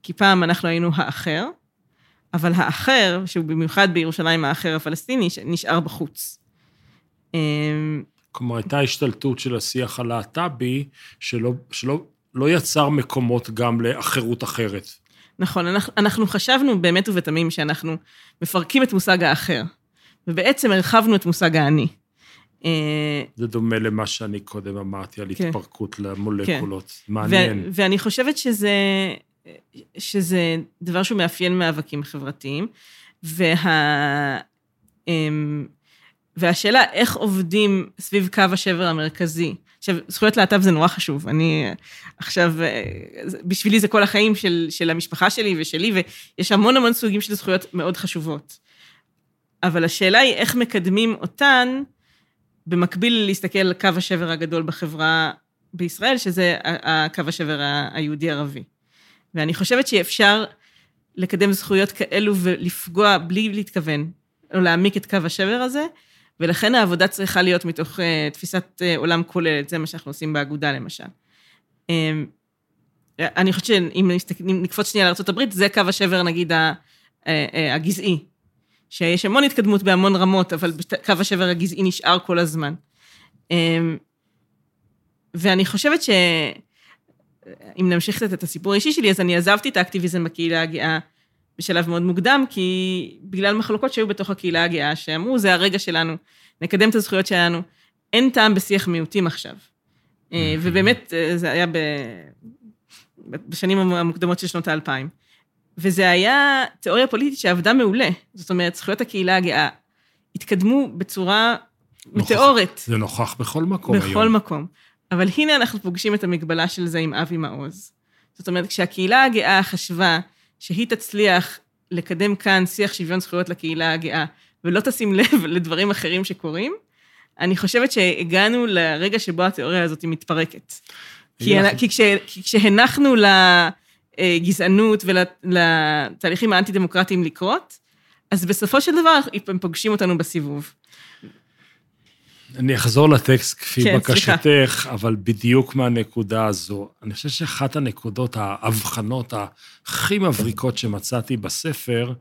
C: כי פעם אנחנו היינו האחר, אבל האחר, שהוא במיוחד בירושלים האחר הפלסטיני, נשאר בחוץ. אמ,
B: כלומר, הייתה השתלטות של השיח הלהט"בי, שלא, שלא לא יצר מקומות גם לאחרות אחרת.
C: נכון, אנחנו, אנחנו חשבנו באמת ובתמים שאנחנו מפרקים את מושג האחר, ובעצם הרחבנו את מושג האני.
B: אה, זה דומה למה שאני קודם אמרתי על כן. התפרקות למולקולות. כן. מעניין.
C: ו- ואני חושבת שזה, שזה דבר שהוא מאפיין מאבקים חברתיים, וה... והשאלה איך עובדים סביב קו השבר המרכזי. עכשיו, זכויות להט"ב זה נורא חשוב. אני עכשיו, בשבילי זה כל החיים של, של המשפחה שלי ושלי, ויש המון המון סוגים של זכויות מאוד חשובות. אבל השאלה היא איך מקדמים אותן במקביל להסתכל על קו השבר הגדול בחברה בישראל, שזה הקו השבר היהודי-ערבי. ואני חושבת שאפשר לקדם זכויות כאלו ולפגוע בלי להתכוון, או להעמיק את קו השבר הזה, ולכן העבודה צריכה להיות מתוך uh, תפיסת uh, עולם כוללת, זה מה שאנחנו עושים באגודה למשל. Um, אני חושבת שאם נקפוץ שנייה לארה"ב, זה קו השבר, נגיד, הגזעי. שיש המון התקדמות בהמון רמות, אבל קו השבר הגזעי נשאר כל הזמן. Um, ואני חושבת שאם נמשיך קצת את הסיפור האישי שלי, אז אני עזבתי את האקטיביזם בקהילה הגאה בשלב מאוד מוקדם, כי בגלל מחלוקות שהיו בתוך הקהילה הגאה, שאמרו, זה הרגע שלנו, נקדם את הזכויות שלנו. אין טעם בשיח מיעוטים עכשיו. אה, ובאמת, אה, זה היה ב... בשנים המוקדמות של שנות האלפיים. וזה היה תיאוריה פוליטית שעבדה מעולה. זאת אומרת, זכויות הקהילה הגאה התקדמו בצורה נוכח, מטאורית.
B: זה נוכח בכל מקום
C: בכל היום. בכל מקום. אבל הנה אנחנו פוגשים את המגבלה של זה עם אבי מעוז. זאת אומרת, כשהקהילה הגאה חשבה שהיא תצליח לקדם כאן שיח שוויון זכויות לקהילה הגאה, ולא תשים לב *laughs* לדברים אחרים שקורים, אני חושבת שהגענו לרגע שבו התיאוריה הזאת מתפרקת. כי, כי, כש, כי כשהנחנו לגזענות ולתהליכים האנטי-דמוקרטיים לקרות, אז בסופו של דבר הם פוגשים אותנו בסיבוב.
B: אני אחזור לטקסט כפי כן, בקשתך, סליחה. אבל בדיוק מהנקודה הזו. אני חושב שאחת הנקודות, ההבחנות הכי מבריקות שמצאתי בספר,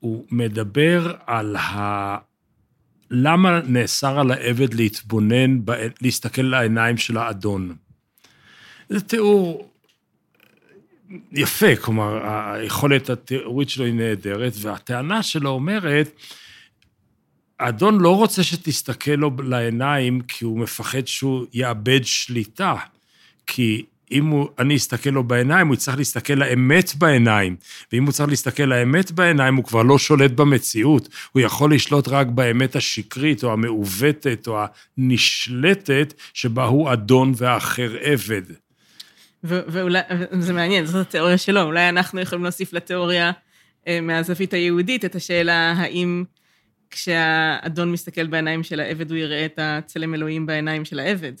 B: הוא מדבר על ה... למה נאסר על העבד להתבונן, להסתכל לעיניים של האדון. זה תיאור יפה, כלומר, היכולת התיאורית שלו היא נהדרת, והטענה שלו אומרת, האדון לא רוצה שתסתכל לו לעיניים כי הוא מפחד שהוא יאבד שליטה. כי אם הוא, אני אסתכל לו בעיניים, הוא יצטרך להסתכל לאמת בעיניים. ואם הוא צריך להסתכל לאמת בעיניים, הוא כבר לא שולט במציאות. הוא יכול לשלוט רק באמת השקרית, או המעוותת, או הנשלטת, שבה הוא אדון והאחר עבד.
C: ואולי, זה מעניין, זאת התיאוריה שלו. אולי אנחנו יכולים להוסיף לתיאוריה אה, מהזווית היהודית את השאלה האם... כשהאדון מסתכל בעיניים של העבד, הוא יראה את הצלם אלוהים בעיניים של העבד.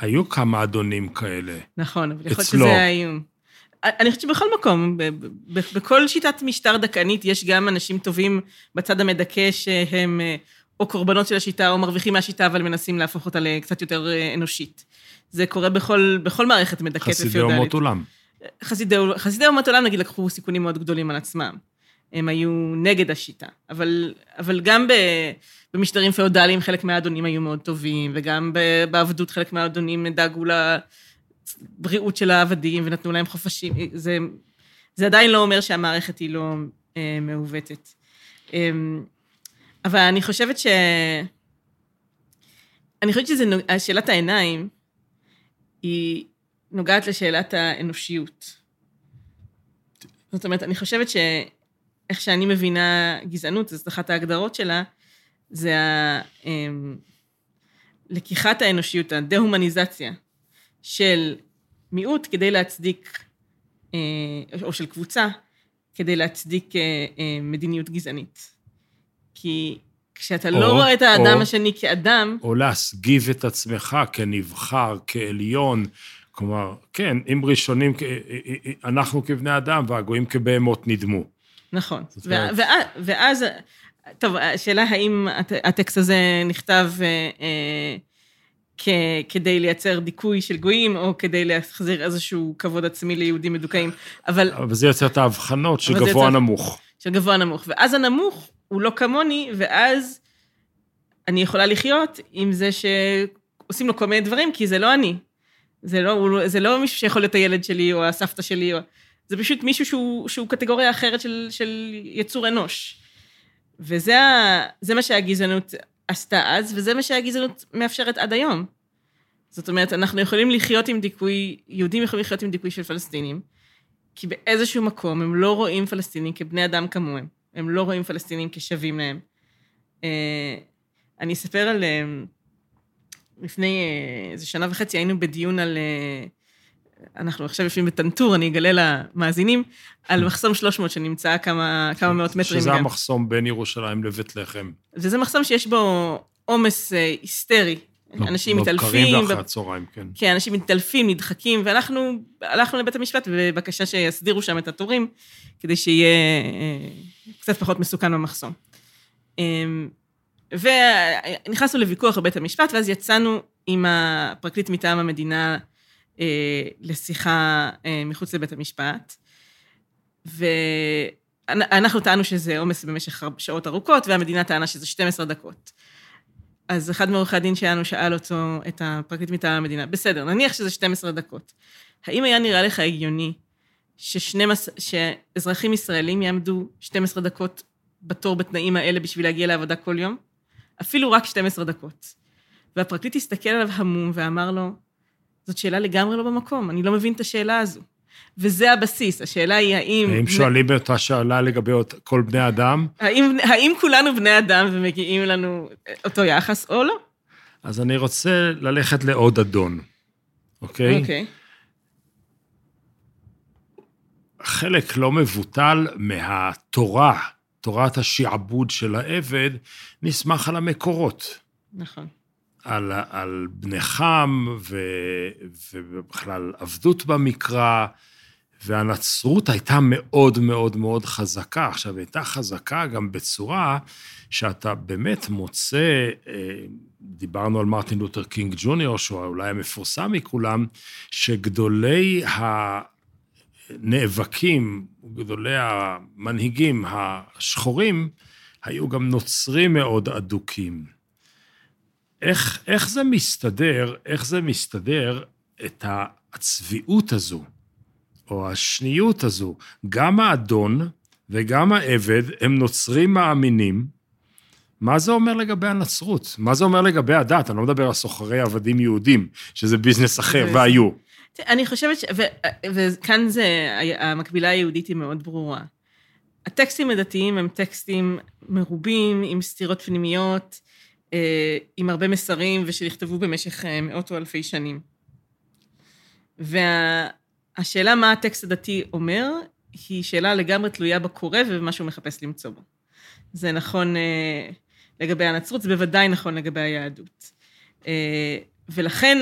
B: היו כמה אדונים כאלה.
C: נכון, אבל יכול להיות שזה האיום. אני חושבת שבכל מקום, בכל שיטת משטר דכאנית, יש גם אנשים טובים בצד המדכא שהם אה, או קורבנות של השיטה או מרוויחים מהשיטה, אבל מנסים להפוך אותה לקצת יותר אה, אנושית. זה קורה בכל, בכל מערכת מדכאת ופיודלית.
B: חסידי אומות עולם.
C: חסידי, חסידי אומות עולם, נגיד, לקחו סיכונים מאוד גדולים על עצמם. הם היו נגד השיטה. אבל, אבל גם ב, במשטרים פאודליים חלק מהאדונים היו מאוד טובים, וגם בעבדות חלק מהאדונים דאגו לבריאות של העבדים ונתנו להם חופשים. זה, זה עדיין לא אומר שהמערכת היא לא אה, מעוותת. אה, אבל אני חושבת ש... אני חושבת ששאלת העיניים היא נוגעת לשאלת האנושיות. זאת אומרת, אני חושבת ש... איך שאני מבינה גזענות, זאת אחת ההגדרות שלה, זה ה... אמ, לקיחת האנושיות, הדה-הומניזציה של מיעוט כדי להצדיק, אה, או של קבוצה, כדי להצדיק אה, אה, מדיניות גזענית. כי כשאתה לא או, לא רואה את האדם או, השני כאדם...
B: או להסגיב את עצמך כנבחר, כעליון. כלומר, כן, אם ראשונים, אנחנו כבני אדם והגויים כבהמות נדמו.
C: נכון. ואז, טוב, השאלה האם הטקסט הזה נכתב אה, אה, כ- כדי לייצר דיכוי של גויים, או כדי להחזיר איזשהו כבוד עצמי ליהודים מדוכאים, אבל
B: אבל זה יוצר את ההבחנות של גבוה
C: יוצר-
B: נמוך.
C: של גבוה נמוך. ואז הנמוך הוא לא כמוני, ואז אני יכולה לחיות עם זה שעושים לו כל מיני דברים, כי זה לא אני. זה לא, לא- זה לא מישהו שיכול להיות הילד שלי או הסבתא שלי, או... זה פשוט מישהו שהוא, שהוא קטגוריה אחרת של, של יצור אנוש. וזה ה- מה שהגזענות עשתה אז, וזה מה שהגזענות מאפשרת עד היום. זאת אומרת, אנחנו יכולים לחיות עם דיכוי, יהודים יכולים לחיות עם דיכוי של פלסטינים, כי באיזשהו מקום הם לא רואים פלסטינים כבני אדם כמוהם. הם לא רואים פלסטינים כשווים להם. אה, אני אספר על... אה, לפני אה, איזה שנה וחצי היינו בדיון על... אנחנו עכשיו יושבים בטנטור, אני אגלה למאזינים, על מחסום 300 שנמצא כמה, כמה מאות מטרים
B: שזה
C: גם.
B: המחסום בין ירושלים לבית לחם.
C: וזה מחסום שיש בו עומס אה, היסטרי. אנשים
B: לא
C: מתעלפים. ב-
B: ואחרי הצהריים, כן.
C: כן, אנשים מתעלפים, נדחקים, ואנחנו הלכנו לבית המשפט בבקשה שיסדירו שם את התורים, כדי שיהיה אה, קצת פחות מסוכן במחסום. אה, ונכנסנו לוויכוח בבית המשפט, ואז יצאנו עם הפרקליט מטעם המדינה לשיחה אה, מחוץ לבית המשפט, ואנחנו טענו שזה עומס במשך שעות ארוכות, והמדינה טענה שזה 12 דקות. אז אחד מעורכי הדין שלנו שאל אותו, את הפרקליט מטעם המדינה, בסדר, נניח שזה 12 דקות. האם היה נראה לך הגיוני ש-12, שאזרחים ישראלים יעמדו 12 דקות בתור בתנאים האלה בשביל להגיע לעבודה כל יום? אפילו רק 12 דקות. והפרקליט הסתכל עליו המום ואמר לו, זאת שאלה לגמרי לא במקום, אני לא מבין את השאלה הזו. וזה הבסיס, השאלה היא האם...
B: האם שואלים אותה שאלה לגבי כל בני אדם?
C: האם, האם כולנו בני אדם ומגיעים לנו אותו יחס או לא?
B: אז אני רוצה ללכת לעוד אדון, אוקיי?
C: אוקיי.
B: חלק לא מבוטל מהתורה, תורת השעבוד של העבד, נסמך על המקורות.
C: נכון.
B: על, על בני חם, ו, ובכלל עבדות במקרא, והנצרות הייתה מאוד מאוד מאוד חזקה. עכשיו, הייתה חזקה גם בצורה שאתה באמת מוצא, אה, דיברנו על מרטין לותר קינג ג'וניור, שהוא אולי המפורסם מכולם, שגדולי הנאבקים, גדולי המנהיגים השחורים, היו גם נוצרים מאוד אדוקים. איך, איך זה מסתדר, איך זה מסתדר את הצביעות הזו, או השניות הזו? גם האדון וגם העבד הם נוצרים מאמינים. מה זה אומר לגבי הנצרות? מה זה אומר לגבי הדת? אני לא מדבר על סוחרי עבדים יהודים, שזה ביזנס אחר, והיו.
C: אני חושבת ש... ו... וכאן זה, המקבילה היהודית היא מאוד ברורה. הטקסטים הדתיים הם טקסטים מרובים, עם סתירות פנימיות, עם הרבה מסרים, ושנכתבו במשך אה, מאות או אלפי שנים. והשאלה מה הטקסט הדתי אומר, היא שאלה לגמרי תלויה בקורא ובמה שהוא מחפש למצוא בו. זה נכון אה, לגבי הנצרות, זה בוודאי נכון לגבי היהדות. אה, ולכן,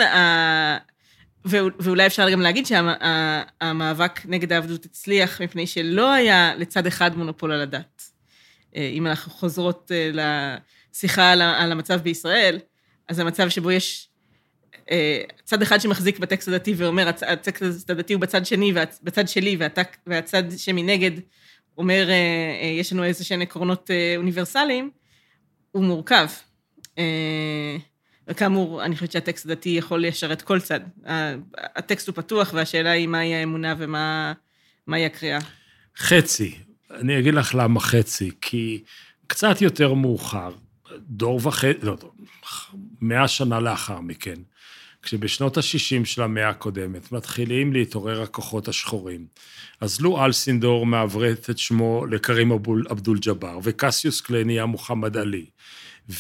C: ואולי אפשר גם להגיד שהמאבק נגד העבדות הצליח מפני שלא היה לצד אחד מונופול על הדת. אה, אם אנחנו חוזרות אה, לשיחה על על המצב בישראל, אז המצב שבו יש אה, צד אחד שמחזיק בטקסט הדתי ואומר, הצ- הטקסט הדתי הוא בצד שני, בצד שלי, והטק- והצד שמנגד אומר, אה, אה, יש לנו איזה שהם עקרונות אה, אוניברסליים, הוא מורכב. אה, וכאמור, אני חושבת שהטקסט הדתי יכול לשרת כל צד. הטקסט הוא פתוח, והשאלה היא מהי האמונה ומהי הקריאה.
B: חצי. אני אגיד לך למה חצי, כי קצת יותר מאוחר, דור וחצי, לא, מאה שנה לאחר מכן, כשבשנות ה-60 של המאה הקודמת מתחילים להתעורר הכוחות השחורים, אז לו אלסינדור מעברת את שמו אבול- אבדול ג'אבר, וקסיוס קליי נהיה מוחמד עלי,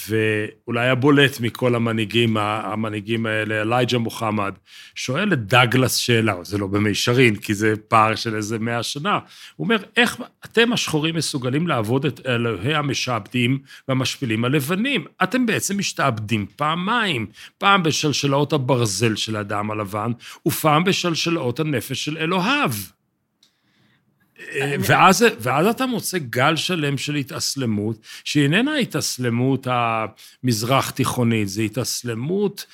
B: ואולי הבולט מכל המנהיגים, המנהיגים האלה, אלייג'ה מוחמד, שואל את דגלס שאלה, זה לא במישרין, כי זה פער של איזה מאה שנה. הוא אומר, איך אתם השחורים מסוגלים לעבוד את אלוהי המשעבדים והמשפילים הלבנים? אתם בעצם משתעבדים פעמיים, פעם בשלשלאות הברזל של האדם הלבן, ופעם בשלשלאות הנפש של אלוהיו. ואז, ואז אתה מוצא גל שלם של התאסלמות, שהיא איננה התאסלמות המזרח-תיכונית, זו התאסלמות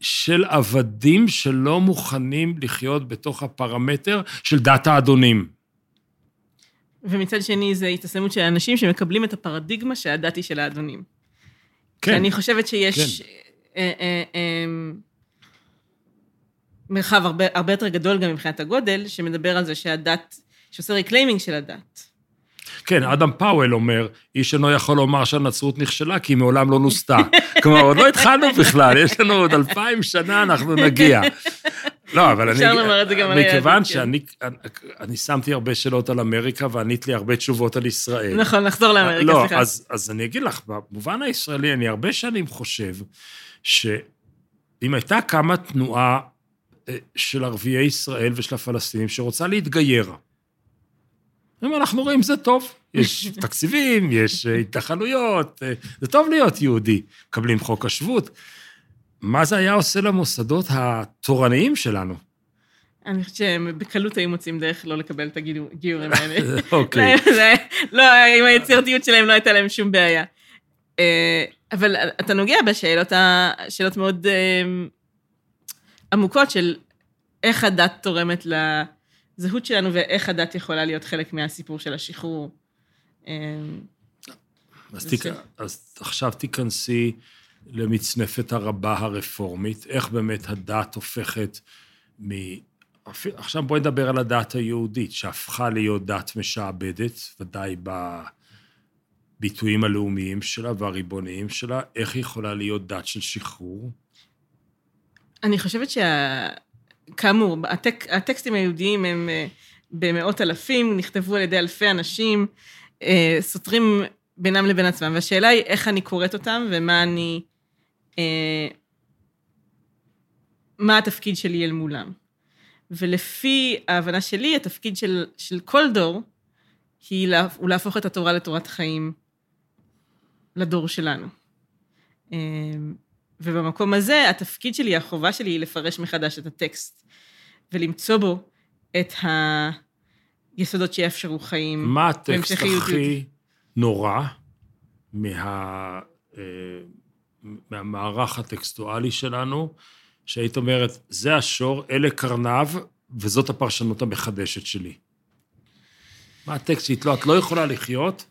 B: של עבדים שלא מוכנים לחיות בתוך הפרמטר של דת האדונים.
C: ומצד שני, זו התאסלמות של אנשים שמקבלים את הפרדיגמה שהדת היא של האדונים.
B: כן.
C: אני חושבת שיש
B: כן.
C: אה, אה, אה, מרחב הרבה, הרבה יותר גדול גם מבחינת הגודל, שמדבר על זה שהדת, שעושה reclaiming של הדת.
B: כן, אדם פאוול אומר, איש אינו יכול לומר שהנצרות נכשלה, כי היא מעולם לא נוסתה. *laughs* כלומר, עוד לא התחלנו בכלל, יש לנו עוד אלפיים שנה, אנחנו נגיע. לא, אבל אני...
C: אפשר לומר את זה גם על היהדות,
B: מכיוון
C: כן.
B: שאני אני שמתי הרבה שאלות על אמריקה וענית לי הרבה תשובות על ישראל.
C: נכון, נחזור לאמריקה,
B: לא,
C: סליחה.
B: אז, אז אני אגיד לך, במובן הישראלי, אני הרבה שנים חושב שאם הייתה קמה תנועה אה, של ערביי ישראל ושל הפלסטינים שרוצה להתגייר, אומר, אנחנו רואים זה טוב. יש *laughs* תקציבים, יש אה, התנחלויות, אה, זה טוב להיות יהודי. מקבלים חוק השבות. מה זה היה עושה למוסדות התורניים שלנו?
C: אני חושבת שהם בקלות היו מוצאים דרך לא לקבל את הגיורים *laughs* האלה.
B: אוקיי.
C: זה- לא, עם היצירתיות שלהם לא הייתה להם שום בעיה. אה, אבל אתה נוגע בשאלות שאלות מאוד עמוקות של איך הדת תורמת לזהות שלנו ואיך הדת יכולה להיות חלק מהסיפור של השחרור. אה,
B: אז, תיק... אז עכשיו תיכנסי למצנפת הרבה הרפורמית, איך באמת הדת הופכת מ... עכשיו בואי נדבר על הדת היהודית, שהפכה להיות דת משעבדת, ודאי בביטויים הלאומיים שלה והריבוניים שלה, איך היא יכולה להיות דת של שחרור?
C: אני חושבת שה... כאמור, הטק... הטקסטים היהודיים הם אה, במאות אלפים, נכתבו על ידי אלפי אנשים, אה, סותרים בינם לבין עצמם, והשאלה היא איך אני קוראת אותם ומה אני... אה, מה התפקיד שלי אל מולם. ולפי ההבנה שלי, התפקיד של, של כל דור היא לה, הוא להפוך את התורה לתורת חיים לדור שלנו. ובמקום הזה, התפקיד שלי, החובה שלי היא לפרש מחדש את הטקסט, ולמצוא בו את היסודות שיאפשרו חיים.
B: מה הטקסט הכי. נורא מה... אה, מהמערך הטקסטואלי שלנו, שהיית אומרת, זה השור, אלה קרניו, וזאת הפרשנות המחדשת שלי. מה הטקסט שאת לא, את לא יכולה לחיות,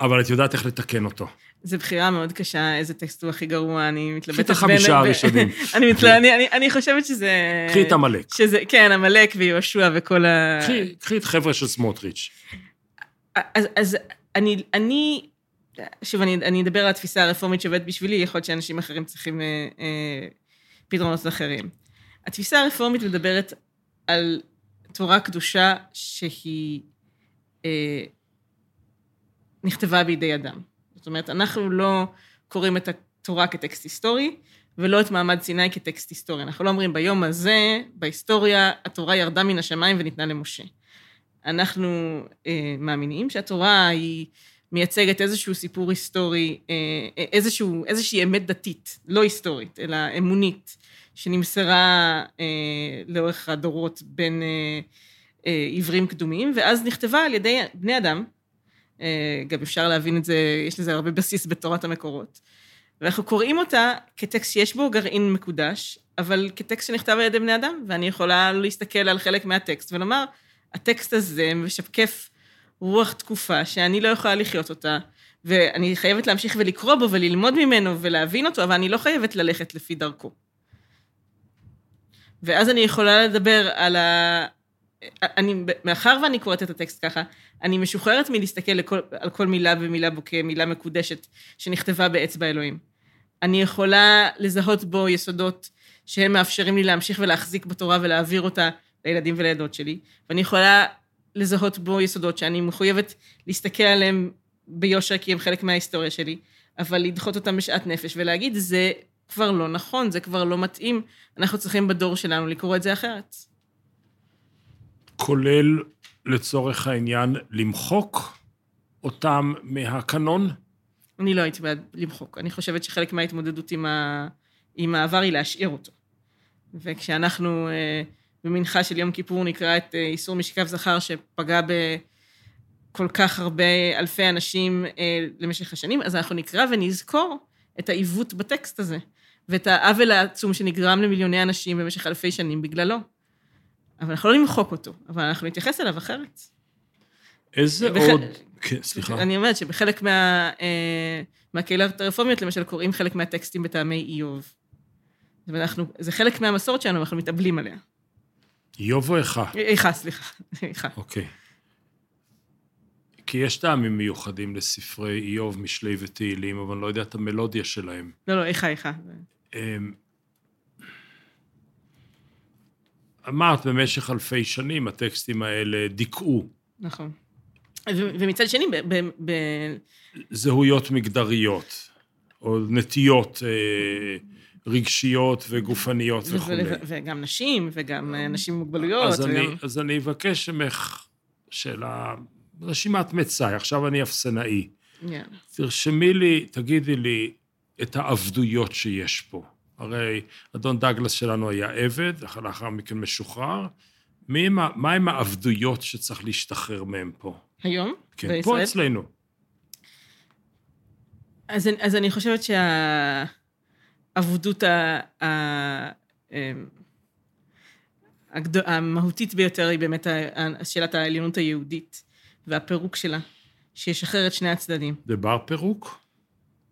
B: אבל את יודעת איך לתקן אותו.
C: זו בחירה מאוד קשה, איזה טקסט הוא הכי גרוע, אני מתלבטת
B: קחי את החמישה הראשונים. *laughs*
C: אני, מתל... אני, אני, אני חושבת שזה...
B: קחי את עמלק.
C: שזה, כן, עמלק ויהושע וכל ה...
B: קחי- קחי את חבר'ה של סמוטריץ'.
C: אז, אז אני, אני, שוב, אני, אני אדבר על התפיסה הרפורמית שעובדת בשבילי, יכול להיות שאנשים אחרים צריכים אה, אה, פתרונות אחרים. התפיסה הרפורמית מדברת על תורה קדושה שהיא אה, נכתבה בידי אדם. זאת אומרת, אנחנו לא קוראים את התורה כטקסט היסטורי, ולא את מעמד סיני כטקסט היסטורי. אנחנו לא אומרים, ביום הזה, בהיסטוריה, התורה ירדה מן השמיים וניתנה למשה. אנחנו אה, מאמינים שהתורה היא מייצגת איזשהו סיפור היסטורי, אה, איזשהו, איזושהי אמת דתית, לא היסטורית, אלא אמונית, שנמסרה אה, לאורך הדורות בין אה, אה, עברים קדומים, ואז נכתבה על ידי בני אדם, גם אפשר להבין את זה, יש לזה הרבה בסיס בתורת המקורות. ואנחנו קוראים אותה כטקסט שיש בו גרעין מקודש, אבל כטקסט שנכתב על ידי בני אדם, ואני יכולה להסתכל על חלק מהטקסט ולומר, הטקסט הזה משקף רוח תקופה שאני לא יכולה לחיות אותה, ואני חייבת להמשיך ולקרוא בו וללמוד ממנו ולהבין אותו, אבל אני לא חייבת ללכת לפי דרכו. ואז אני יכולה לדבר על. אני, מאחר ואני קוראת את הטקסט ככה, אני משוחררת מלהסתכל לכל, על כל מילה ומילה בו כמילה מקודשת שנכתבה באצבע אלוהים. אני יכולה לזהות בו יסודות שהם מאפשרים לי להמשיך ולהחזיק בתורה ולהעביר אותה לילדים ולילדות שלי, ואני יכולה לזהות בו יסודות שאני מחויבת להסתכל עליהם ביושר כי הם חלק מההיסטוריה שלי, אבל לדחות אותם בשאט נפש ולהגיד, זה כבר לא נכון, זה כבר לא מתאים, אנחנו צריכים בדור שלנו לקרוא את זה אחרת.
B: כולל, לצורך העניין, למחוק אותם מהקנון?
C: אני לא הייתי בעד למחוק. אני חושבת שחלק מההתמודדות עם, ה... עם העבר היא להשאיר אותו. וכשאנחנו אה, במנחה של יום כיפור נקרא את אה, איסור משכב זכר שפגע בכל כך הרבה אלפי אנשים אה, למשך השנים, אז אנחנו נקרא ונזכור את העיוות בטקסט הזה. ואת העוול העצום שנגרם למיליוני אנשים במשך אלפי שנים בגללו. אבל אנחנו לא נמחוק אותו, אבל אנחנו נתייחס אליו אחרת.
B: איזה
C: בח-
B: עוד... כן, סליחה.
C: אני אומרת שבחלק מה, אה, מהקהילות הרפורמיות, למשל, קוראים חלק מהטקסטים בטעמי איוב. ואנחנו, זה חלק מהמסורת שלנו, אנחנו מתאבלים עליה.
B: איוב או איכה?
C: איכה, סליחה, *laughs* איכה.
B: אוקיי. כי יש טעמים מיוחדים לספרי איוב, משלי ותהילים, אבל אני לא יודע את המלודיה שלהם.
C: לא, לא, איכה, איכה.
B: אמרת, במשך אלפי שנים הטקסטים האלה דיכאו
C: נכון. ו- ומצד שני, ב- ב- ב-
B: זהויות מגדריות, או נטיות אה, רגשיות וגופניות
C: ו-
B: וכולי.
C: ו- וגם נשים, וגם אה, אנשים עם מוגבלויות.
B: אז אני,
C: וגם...
B: אז אני אבקש ממך שאלה, רשימת מצאי, עכשיו אני אפסנאי.
C: Yeah.
B: תרשמי לי, תגידי לי את העבדויות שיש פה. הרי אדון דגלס שלנו היה עבד, לאחר מכן משוחרר. מי הם ה- מה הם העבדויות שצריך להשתחרר מהם פה?
C: היום,
B: כן,
C: בישראל.
B: פה אצלנו.
C: אז, אז אני חושבת שהעבדות ה- ה- אמ, הגדו- המהותית ביותר היא באמת שאלת העליונות היהודית והפירוק שלה, שישחרר את שני הצדדים.
B: זה בר פירוק?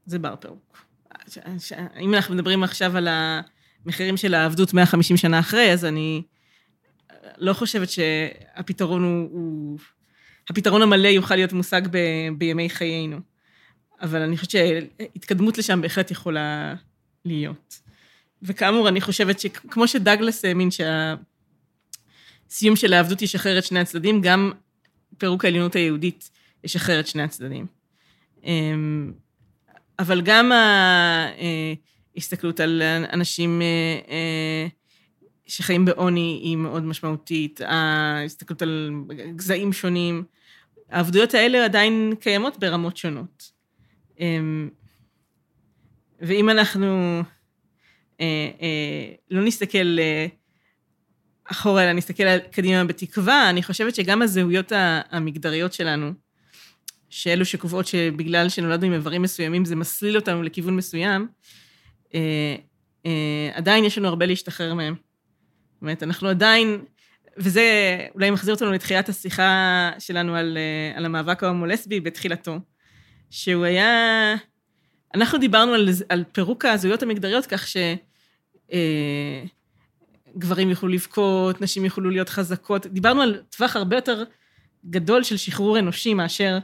C: זה בר פירוק. ש- ש- אם אנחנו מדברים עכשיו על המחירים של העבדות 150 שנה אחרי, אז אני לא חושבת שהפתרון הוא... הוא... הפתרון המלא יוכל להיות מושג ב, בימי חיינו. אבל אני חושבת שהתקדמות לשם בהחלט יכולה להיות. וכאמור, אני חושבת שכמו שדגלס האמין שהסיום של העבדות ישחרר את שני הצדדים, גם פירוק העליונות היהודית ישחרר את שני הצדדים. אבל גם ההסתכלות על אנשים אה, אה, שחיים בעוני היא מאוד משמעותית, ההסתכלות על גזעים שונים, העבדויות האלה עדיין קיימות ברמות שונות. אמ, ואם אנחנו אה, אה, לא נסתכל אה, אחורה, אלא נסתכל קדימה בתקווה, אני חושבת שגם הזהויות המגדריות שלנו, שאלו שקובעות שבגלל שנולדנו עם איברים מסוימים, זה מסליל אותנו לכיוון מסוים, אה, אה, עדיין יש לנו הרבה להשתחרר מהם. זאת אומרת, אנחנו עדיין, וזה אולי מחזיר אותנו לתחילת השיחה שלנו על, אה, על המאבק ההומו-לסבי בתחילתו, שהוא היה... אנחנו דיברנו על, על פירוק הזהויות המגדריות כך שגברים יוכלו לבכות, נשים יוכלו להיות חזקות. דיברנו על טווח הרבה יותר גדול של שחרור אנושי מאשר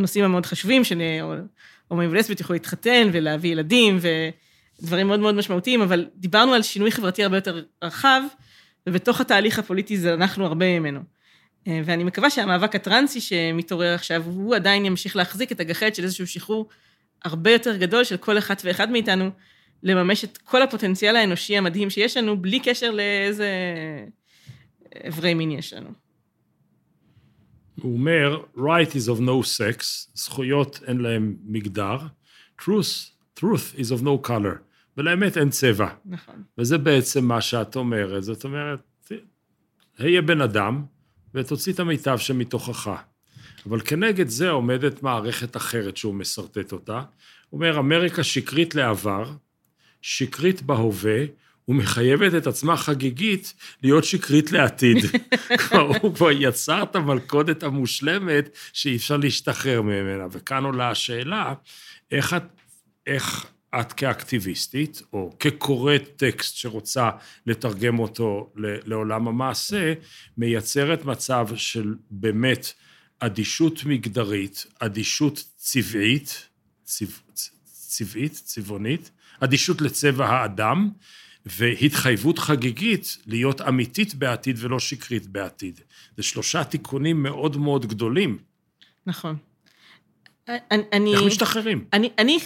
C: הנושאים המאוד חשובים, שהומואים ולסביות יוכלו להתחתן ולהביא ילדים ודברים מאוד מאוד משמעותיים, אבל דיברנו על שינוי חברתי הרבה יותר רחב, ובתוך התהליך הפוליטי זה אנחנו הרבה ממנו. אה, ואני מקווה שהמאבק הטרנסי שמתעורר עכשיו, הוא עדיין ימשיך להחזיק את הגחלת של איזשהו שחרור הרבה יותר גדול של כל אחת ואחד מאיתנו, לממש את כל הפוטנציאל האנושי המדהים שיש לנו, בלי קשר לאיזה אברי מין יש לנו.
B: הוא אומר, right is of no sex, זכויות אין להם מגדר, truth, truth is of no color, ולאמת אין צבע.
C: נכון.
B: וזה בעצם מה שאת אומרת. זאת אומרת, היה בן אדם ותוציא את המיטב שמתוכך. אבל כנגד זה עומדת מערכת אחרת שהוא משרטט אותה. הוא אומר, אמריקה שקרית לעבר, שקרית בהווה, ומחייבת את עצמה חגיגית להיות שקרית לעתיד. *laughs* כבר, הוא כבר יצר את המלכודת המושלמת שאי אפשר להשתחרר ממנה. וכאן עולה השאלה, איך את, איך את כאקטיביסטית, או כקוראת טקסט שרוצה לתרגם אותו לעולם המעשה, מייצרת מצב של באמת אדישות מגדרית, אדישות צבעית, צבע, צבעית, צבעונית, אדישות לצבע האדם, והתחייבות חגיגית להיות אמיתית בעתיד ולא שקרית בעתיד. זה שלושה תיקונים מאוד מאוד גדולים.
C: נכון. אני...
B: איך משתחררים?
C: אני, אני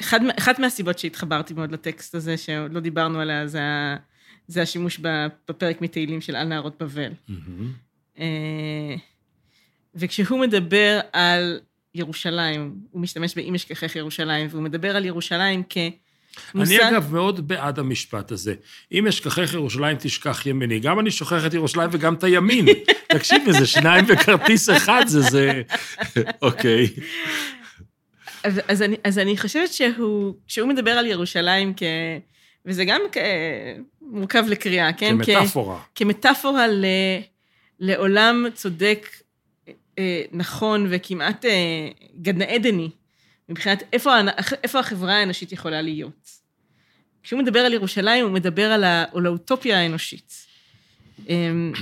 C: אחד, אחת מהסיבות שהתחברתי מאוד לטקסט הזה, שעוד לא דיברנו עליה, זה, זה השימוש בפרק מתהילים של על נערות בבל. Mm-hmm. וכשהוא מדבר על ירושלים, הוא משתמש ב"אם אשכחך ירושלים", והוא מדבר על ירושלים כמושג...
B: אני אגב מאוד בעד המשפט הזה. אם אשכחך ירושלים, תשכח ימיני. גם אני שוכח את ירושלים וגם את הימין. *laughs* תקשיבי, זה שניים בכרטיס אחד, זה זה... *laughs* אוקיי.
C: אז, אז, אני, אז אני חושבת שהוא, כשהוא מדבר על ירושלים כ, וזה גם כ... מורכב לקריאה, כן?
B: כמטאפורה.
C: כ... כמטאפורה ל... לעולם צודק, אה, נכון וכמעט אה, גן עדני, מבחינת איפה, איפה החברה האנושית יכולה להיות. כשהוא מדבר על ירושלים, הוא מדבר על, ה... על האוטופיה האנושית. אמ,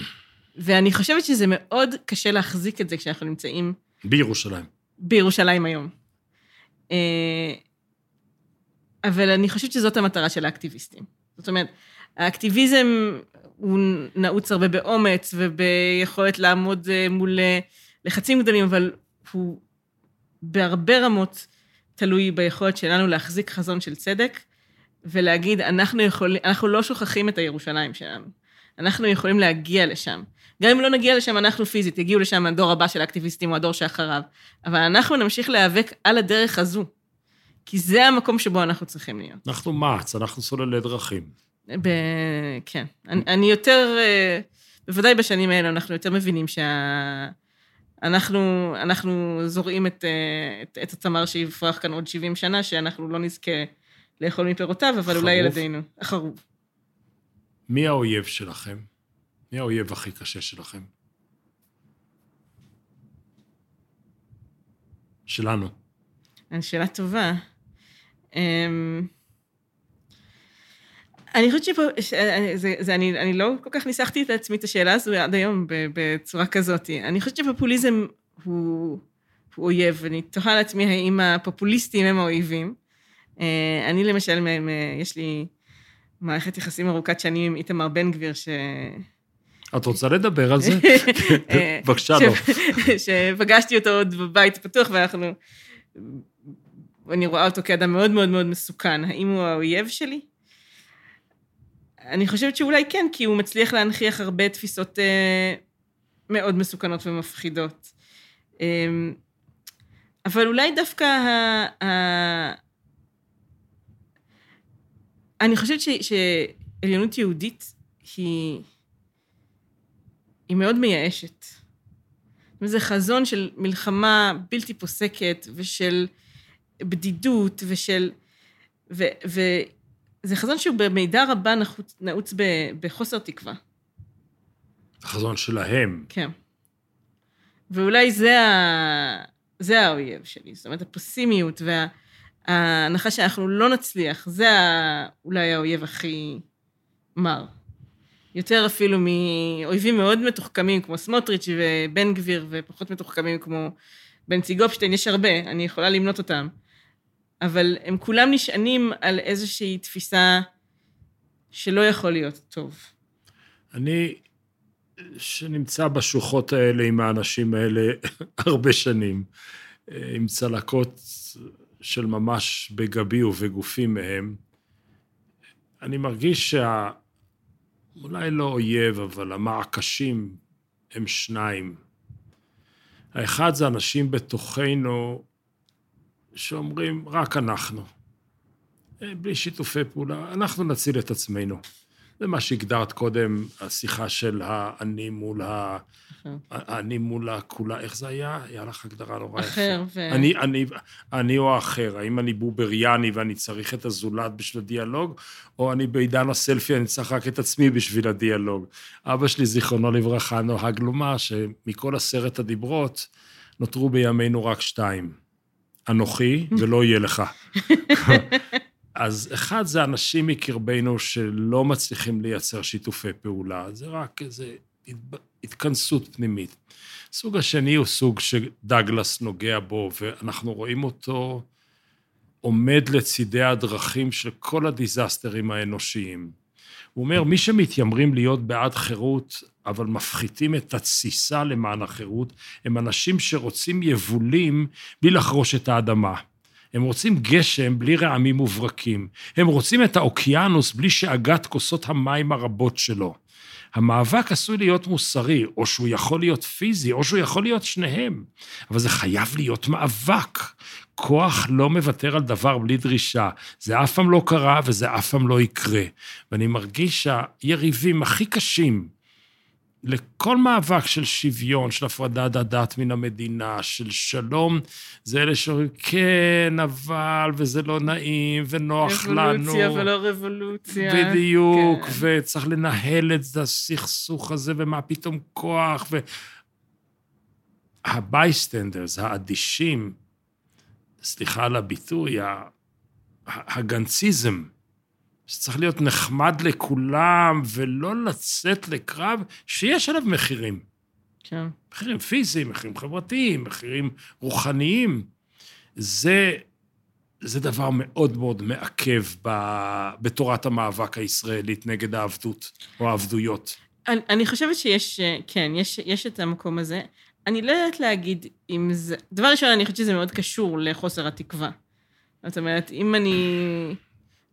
C: ואני חושבת שזה מאוד קשה להחזיק את זה כשאנחנו נמצאים...
B: בירושלים.
C: בירושלים היום. אה, אבל אני חושבת שזאת המטרה של האקטיביסטים. זאת אומרת, האקטיביזם הוא נעוץ הרבה באומץ וביכולת לעמוד אה, מול אה, לחצים גדולים, אבל הוא בהרבה רמות תלוי ביכולת שלנו להחזיק חזון של צדק ולהגיד, אנחנו, יכול, אנחנו לא שוכחים את הירושלים שלנו. אנחנו יכולים להגיע לשם. גם אם לא נגיע לשם אנחנו פיזית, יגיעו לשם הדור הבא של האקטיביסטים או הדור שאחריו, אבל אנחנו נמשיך להיאבק על הדרך הזו, כי זה המקום שבו אנחנו צריכים להיות.
B: אנחנו מע"צ, אנחנו סוללי דרכים.
C: ב... כן. אני, אני יותר, אה, בוודאי בשנים האלה אנחנו יותר מבינים שה... אנחנו, אנחנו זורעים את, אה, את, את התמר שיפרח כאן עוד 70 שנה, שאנחנו לא נזכה לאכול מפירותיו, אבל חרוב. אולי ילדינו. החרוב.
B: מי האויב שלכם? מי האויב הכי קשה שלכם? שלנו.
C: שאלה טובה. אמ, אני חושבת שפה, זה, זה, אני, אני לא כל כך ניסחתי את עצמי את השאלה הזו עד היום בצורה כזאת. אני חושבת שפופוליזם הוא, הוא אויב, ואני תוהה לעצמי האם הפופוליסטים הם האויבים. אה, אני למשל, יש לי מערכת יחסים ארוכת שנים עם איתמר בן גביר, ש...
B: את רוצה לדבר על זה? *laughs* בבקשה, לא. *laughs*
C: שפגשתי אותו עוד בבית פתוח, ואנחנו... אני רואה אותו כאדם מאוד מאוד מאוד מסוכן. האם הוא האויב שלי? אני חושבת שאולי כן, כי הוא מצליח להנכיח הרבה תפיסות אה, מאוד מסוכנות ומפחידות. אה, אבל אולי דווקא ה... ה... אני חושבת ש... שעליונות יהודית היא... היא מאוד מייאשת. זה חזון של מלחמה בלתי פוסקת ושל בדידות ושל... ו... ו... זה חזון שהוא במידה רבה נחוץ, נעוץ ב, בחוסר תקווה.
B: זה חזון שלהם.
C: כן. ואולי זה, ה... זה האויב שלי, זאת אומרת, הפסימיות וההנחה שאנחנו לא נצליח, זה ה... אולי האויב הכי מר. יותר אפילו מאויבים מאוד מתוחכמים כמו סמוטריץ' ובן גביר, ופחות מתוחכמים כמו בנצי גופשטיין, יש הרבה, אני יכולה למנות אותם. אבל הם כולם נשענים על איזושהי תפיסה שלא יכול להיות טוב.
B: אני, שנמצא בשוחות האלה עם האנשים האלה *laughs* הרבה שנים, עם צלקות של ממש בגבי ובגופי מהם, אני מרגיש שה... אולי לא אויב, אבל המעקשים הם שניים. האחד זה אנשים בתוכנו שאומרים, רק אנחנו. אה, בלי שיתופי פעולה, אנחנו נציל את עצמנו. זה מה שהגדרת קודם, השיחה של האני מול ה... נכון. אני מול הכולה, איך זה היה? היה לך הגדרה נורא יפה.
C: אחר ו...
B: אני, אני, אני או האחר, האם אני בובריאני ואני צריך את הזולת בשביל הדיאלוג, או אני בעידן הסלפי, אני צריך רק את עצמי בשביל הדיאלוג. אבא שלי, זיכרונו לברכה, נוהג לומר שמכל עשרת הדיברות, נותרו בימינו רק שתיים. אנוכי, ולא יהיה לך. אז אחד זה אנשים מקרבנו שלא מצליחים לייצר שיתופי פעולה, זה רק איזו התכנסות פנימית. הסוג השני הוא סוג שדגלס נוגע בו, ואנחנו רואים אותו עומד לצידי הדרכים של כל הדיזסטרים האנושיים. הוא אומר, מי שמתיימרים להיות בעד חירות, אבל מפחיתים את התסיסה למען החירות, הם אנשים שרוצים יבולים בלי לחרוש את האדמה. הם רוצים גשם בלי רעמים וברקים. הם רוצים את האוקיינוס בלי שאגת כוסות המים הרבות שלו. המאבק עשוי להיות מוסרי, או שהוא יכול להיות פיזי, או שהוא יכול להיות שניהם, אבל זה חייב להיות מאבק. כוח לא מוותר על דבר בלי דרישה. זה אף פעם לא קרה וזה אף פעם לא יקרה. ואני מרגיש שהיריבים הכי קשים לכל מאבק של שוויון, של הפרדת הדת מן המדינה, של שלום, זה אלה שאומרים, כן, אבל, וזה לא נעים, ונוח לנו.
C: אבולוציה ולא רבולוציה.
B: בדיוק,
C: כן.
B: וצריך לנהל את הסכסוך הזה, ומה פתאום כוח, ו... ה bystanders, האדישים, סליחה על הביטוי, הגנציזם, שצריך להיות נחמד לכולם ולא לצאת לקרב שיש עליו מחירים.
C: כן.
B: מחירים פיזיים, מחירים חברתיים, מחירים רוחניים. זה, זה דבר מאוד מאוד מעכב ב, בתורת המאבק הישראלית נגד העבדות או העבדויות.
C: אני, אני חושבת שיש, כן, יש, יש את המקום הזה. אני לא יודעת להגיד אם זה... דבר ראשון, אני חושבת שזה מאוד קשור לחוסר התקווה. זאת אומרת, אם אני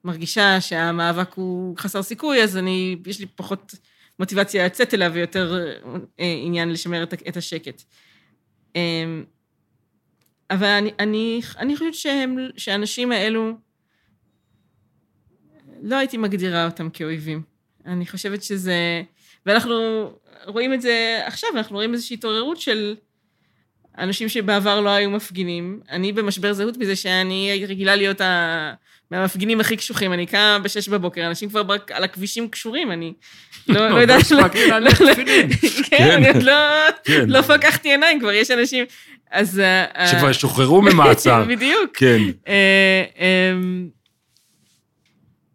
C: מרגישה שהמאבק הוא חסר סיכוי, אז אני, יש לי פחות מוטיבציה לצאת אליו ויותר אה, עניין לשמר את, את השקט. אה, אבל אני, אני, אני חושבת שהם, שהאנשים האלו, לא הייתי מגדירה אותם כאויבים. אני חושבת שזה... ואנחנו רואים את זה עכשיו, אנחנו רואים איזושהי התעוררות של אנשים שבעבר לא היו מפגינים. אני במשבר זהות בזה שאני רגילה להיות ה... מהמפגינים הכי קשוחים. אני קמה בשש בבוקר, אנשים כבר על הכבישים קשורים, אני *laughs* לא, לא יודעת...
B: לא הספקתי להניח תפילין.
C: כן, אני עוד לא,
B: כן.
C: לא פקחתי עיניים, כבר יש אנשים... אז... אה,
B: שכבר שוחררו ממעצר. *laughs*
C: בדיוק.
B: כן.
C: אה, אמ,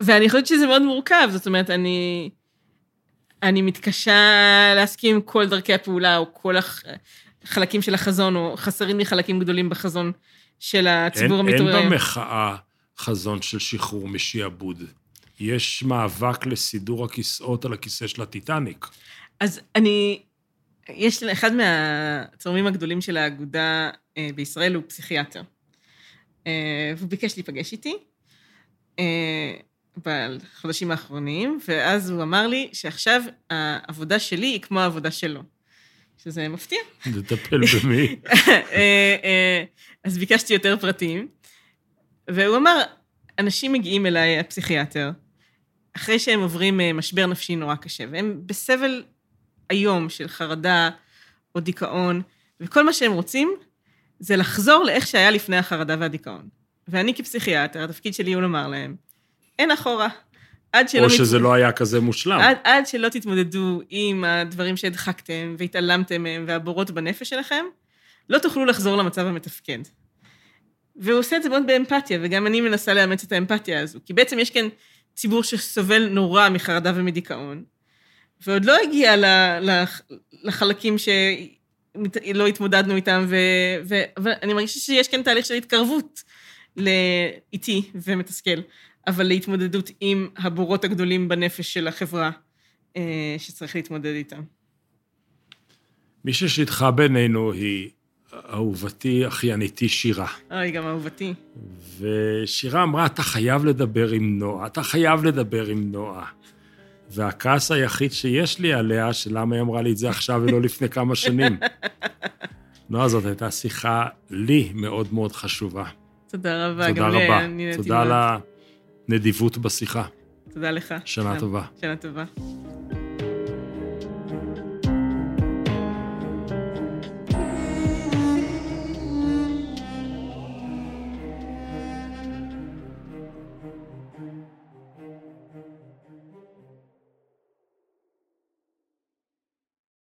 C: ואני חושבת שזה מאוד מורכב, זאת אומרת, אני, אני מתקשה להסכים עם כל דרכי הפעולה, או כל החלקים של החזון, או חסרים לי חלקים גדולים בחזון של הציבור
B: אין, אין
C: המתעורר.
B: במחאה חזון של שחרור משעבוד. יש מאבק לסידור הכיסאות על הכיסא של הטיטניק.
C: אז אני, יש, אחד מהצורמים הגדולים של האגודה אה, בישראל הוא פסיכיאטר. אה, והוא ביקש להיפגש איתי אה, בחודשים האחרונים, ואז הוא אמר לי שעכשיו העבודה שלי היא כמו העבודה שלו. שזה מפתיע.
B: לטפל במי? *laughs*
C: אז ביקשתי יותר פרטים, והוא אמר, אנשים מגיעים אליי, הפסיכיאטר, אחרי שהם עוברים אה, משבר נפשי נורא קשה, והם בסבל איום של חרדה או דיכאון, וכל מה שהם רוצים זה לחזור לאיך שהיה לפני החרדה והדיכאון. ואני כפסיכיאטר, התפקיד שלי הוא לומר להם, אין אחורה. עד שלא...
B: או
C: מת-
B: שזה לא היה כזה מושלם.
C: עד, עד שלא תתמודדו עם הדברים שהדחקתם והתעלמתם מהם והבורות בנפש שלכם, לא תוכלו לחזור למצב המתפקד. והוא עושה את זה מאוד באמפתיה, וגם אני מנסה לאמץ את האמפתיה הזו. כי בעצם יש כאן ציבור שסובל נורא מחרדה ומדיכאון, ועוד לא הגיע ל, ל, לחלקים שלא התמודדנו איתם, ו, ו, ואני מרגישה שיש כאן תהליך של התקרבות לאיטי ומתסכל, אבל להתמודדות עם הבורות הגדולים בנפש של החברה אה, שצריך להתמודד איתם.
B: מי ששידכה בינינו היא אהובתי, אחייניתי שירה.
C: אוי, גם אהובתי.
B: ושירה אמרה, אתה חייב לדבר עם נועה, אתה חייב לדבר עם נועה. והכעס היחיד שיש לי עליה, שלמה היא אמרה לי את זה עכשיו ולא לפני כמה שנים. *laughs* נועה, זאת הייתה שיחה לי מאוד מאוד חשובה.
C: תודה רבה.
B: תודה
C: גם לי
B: רבה.
C: היה נהניתי
B: תודה
C: מאוד.
B: על הנדיבות בשיחה.
C: תודה לך.
B: שנה טובה.
C: שנה טובה.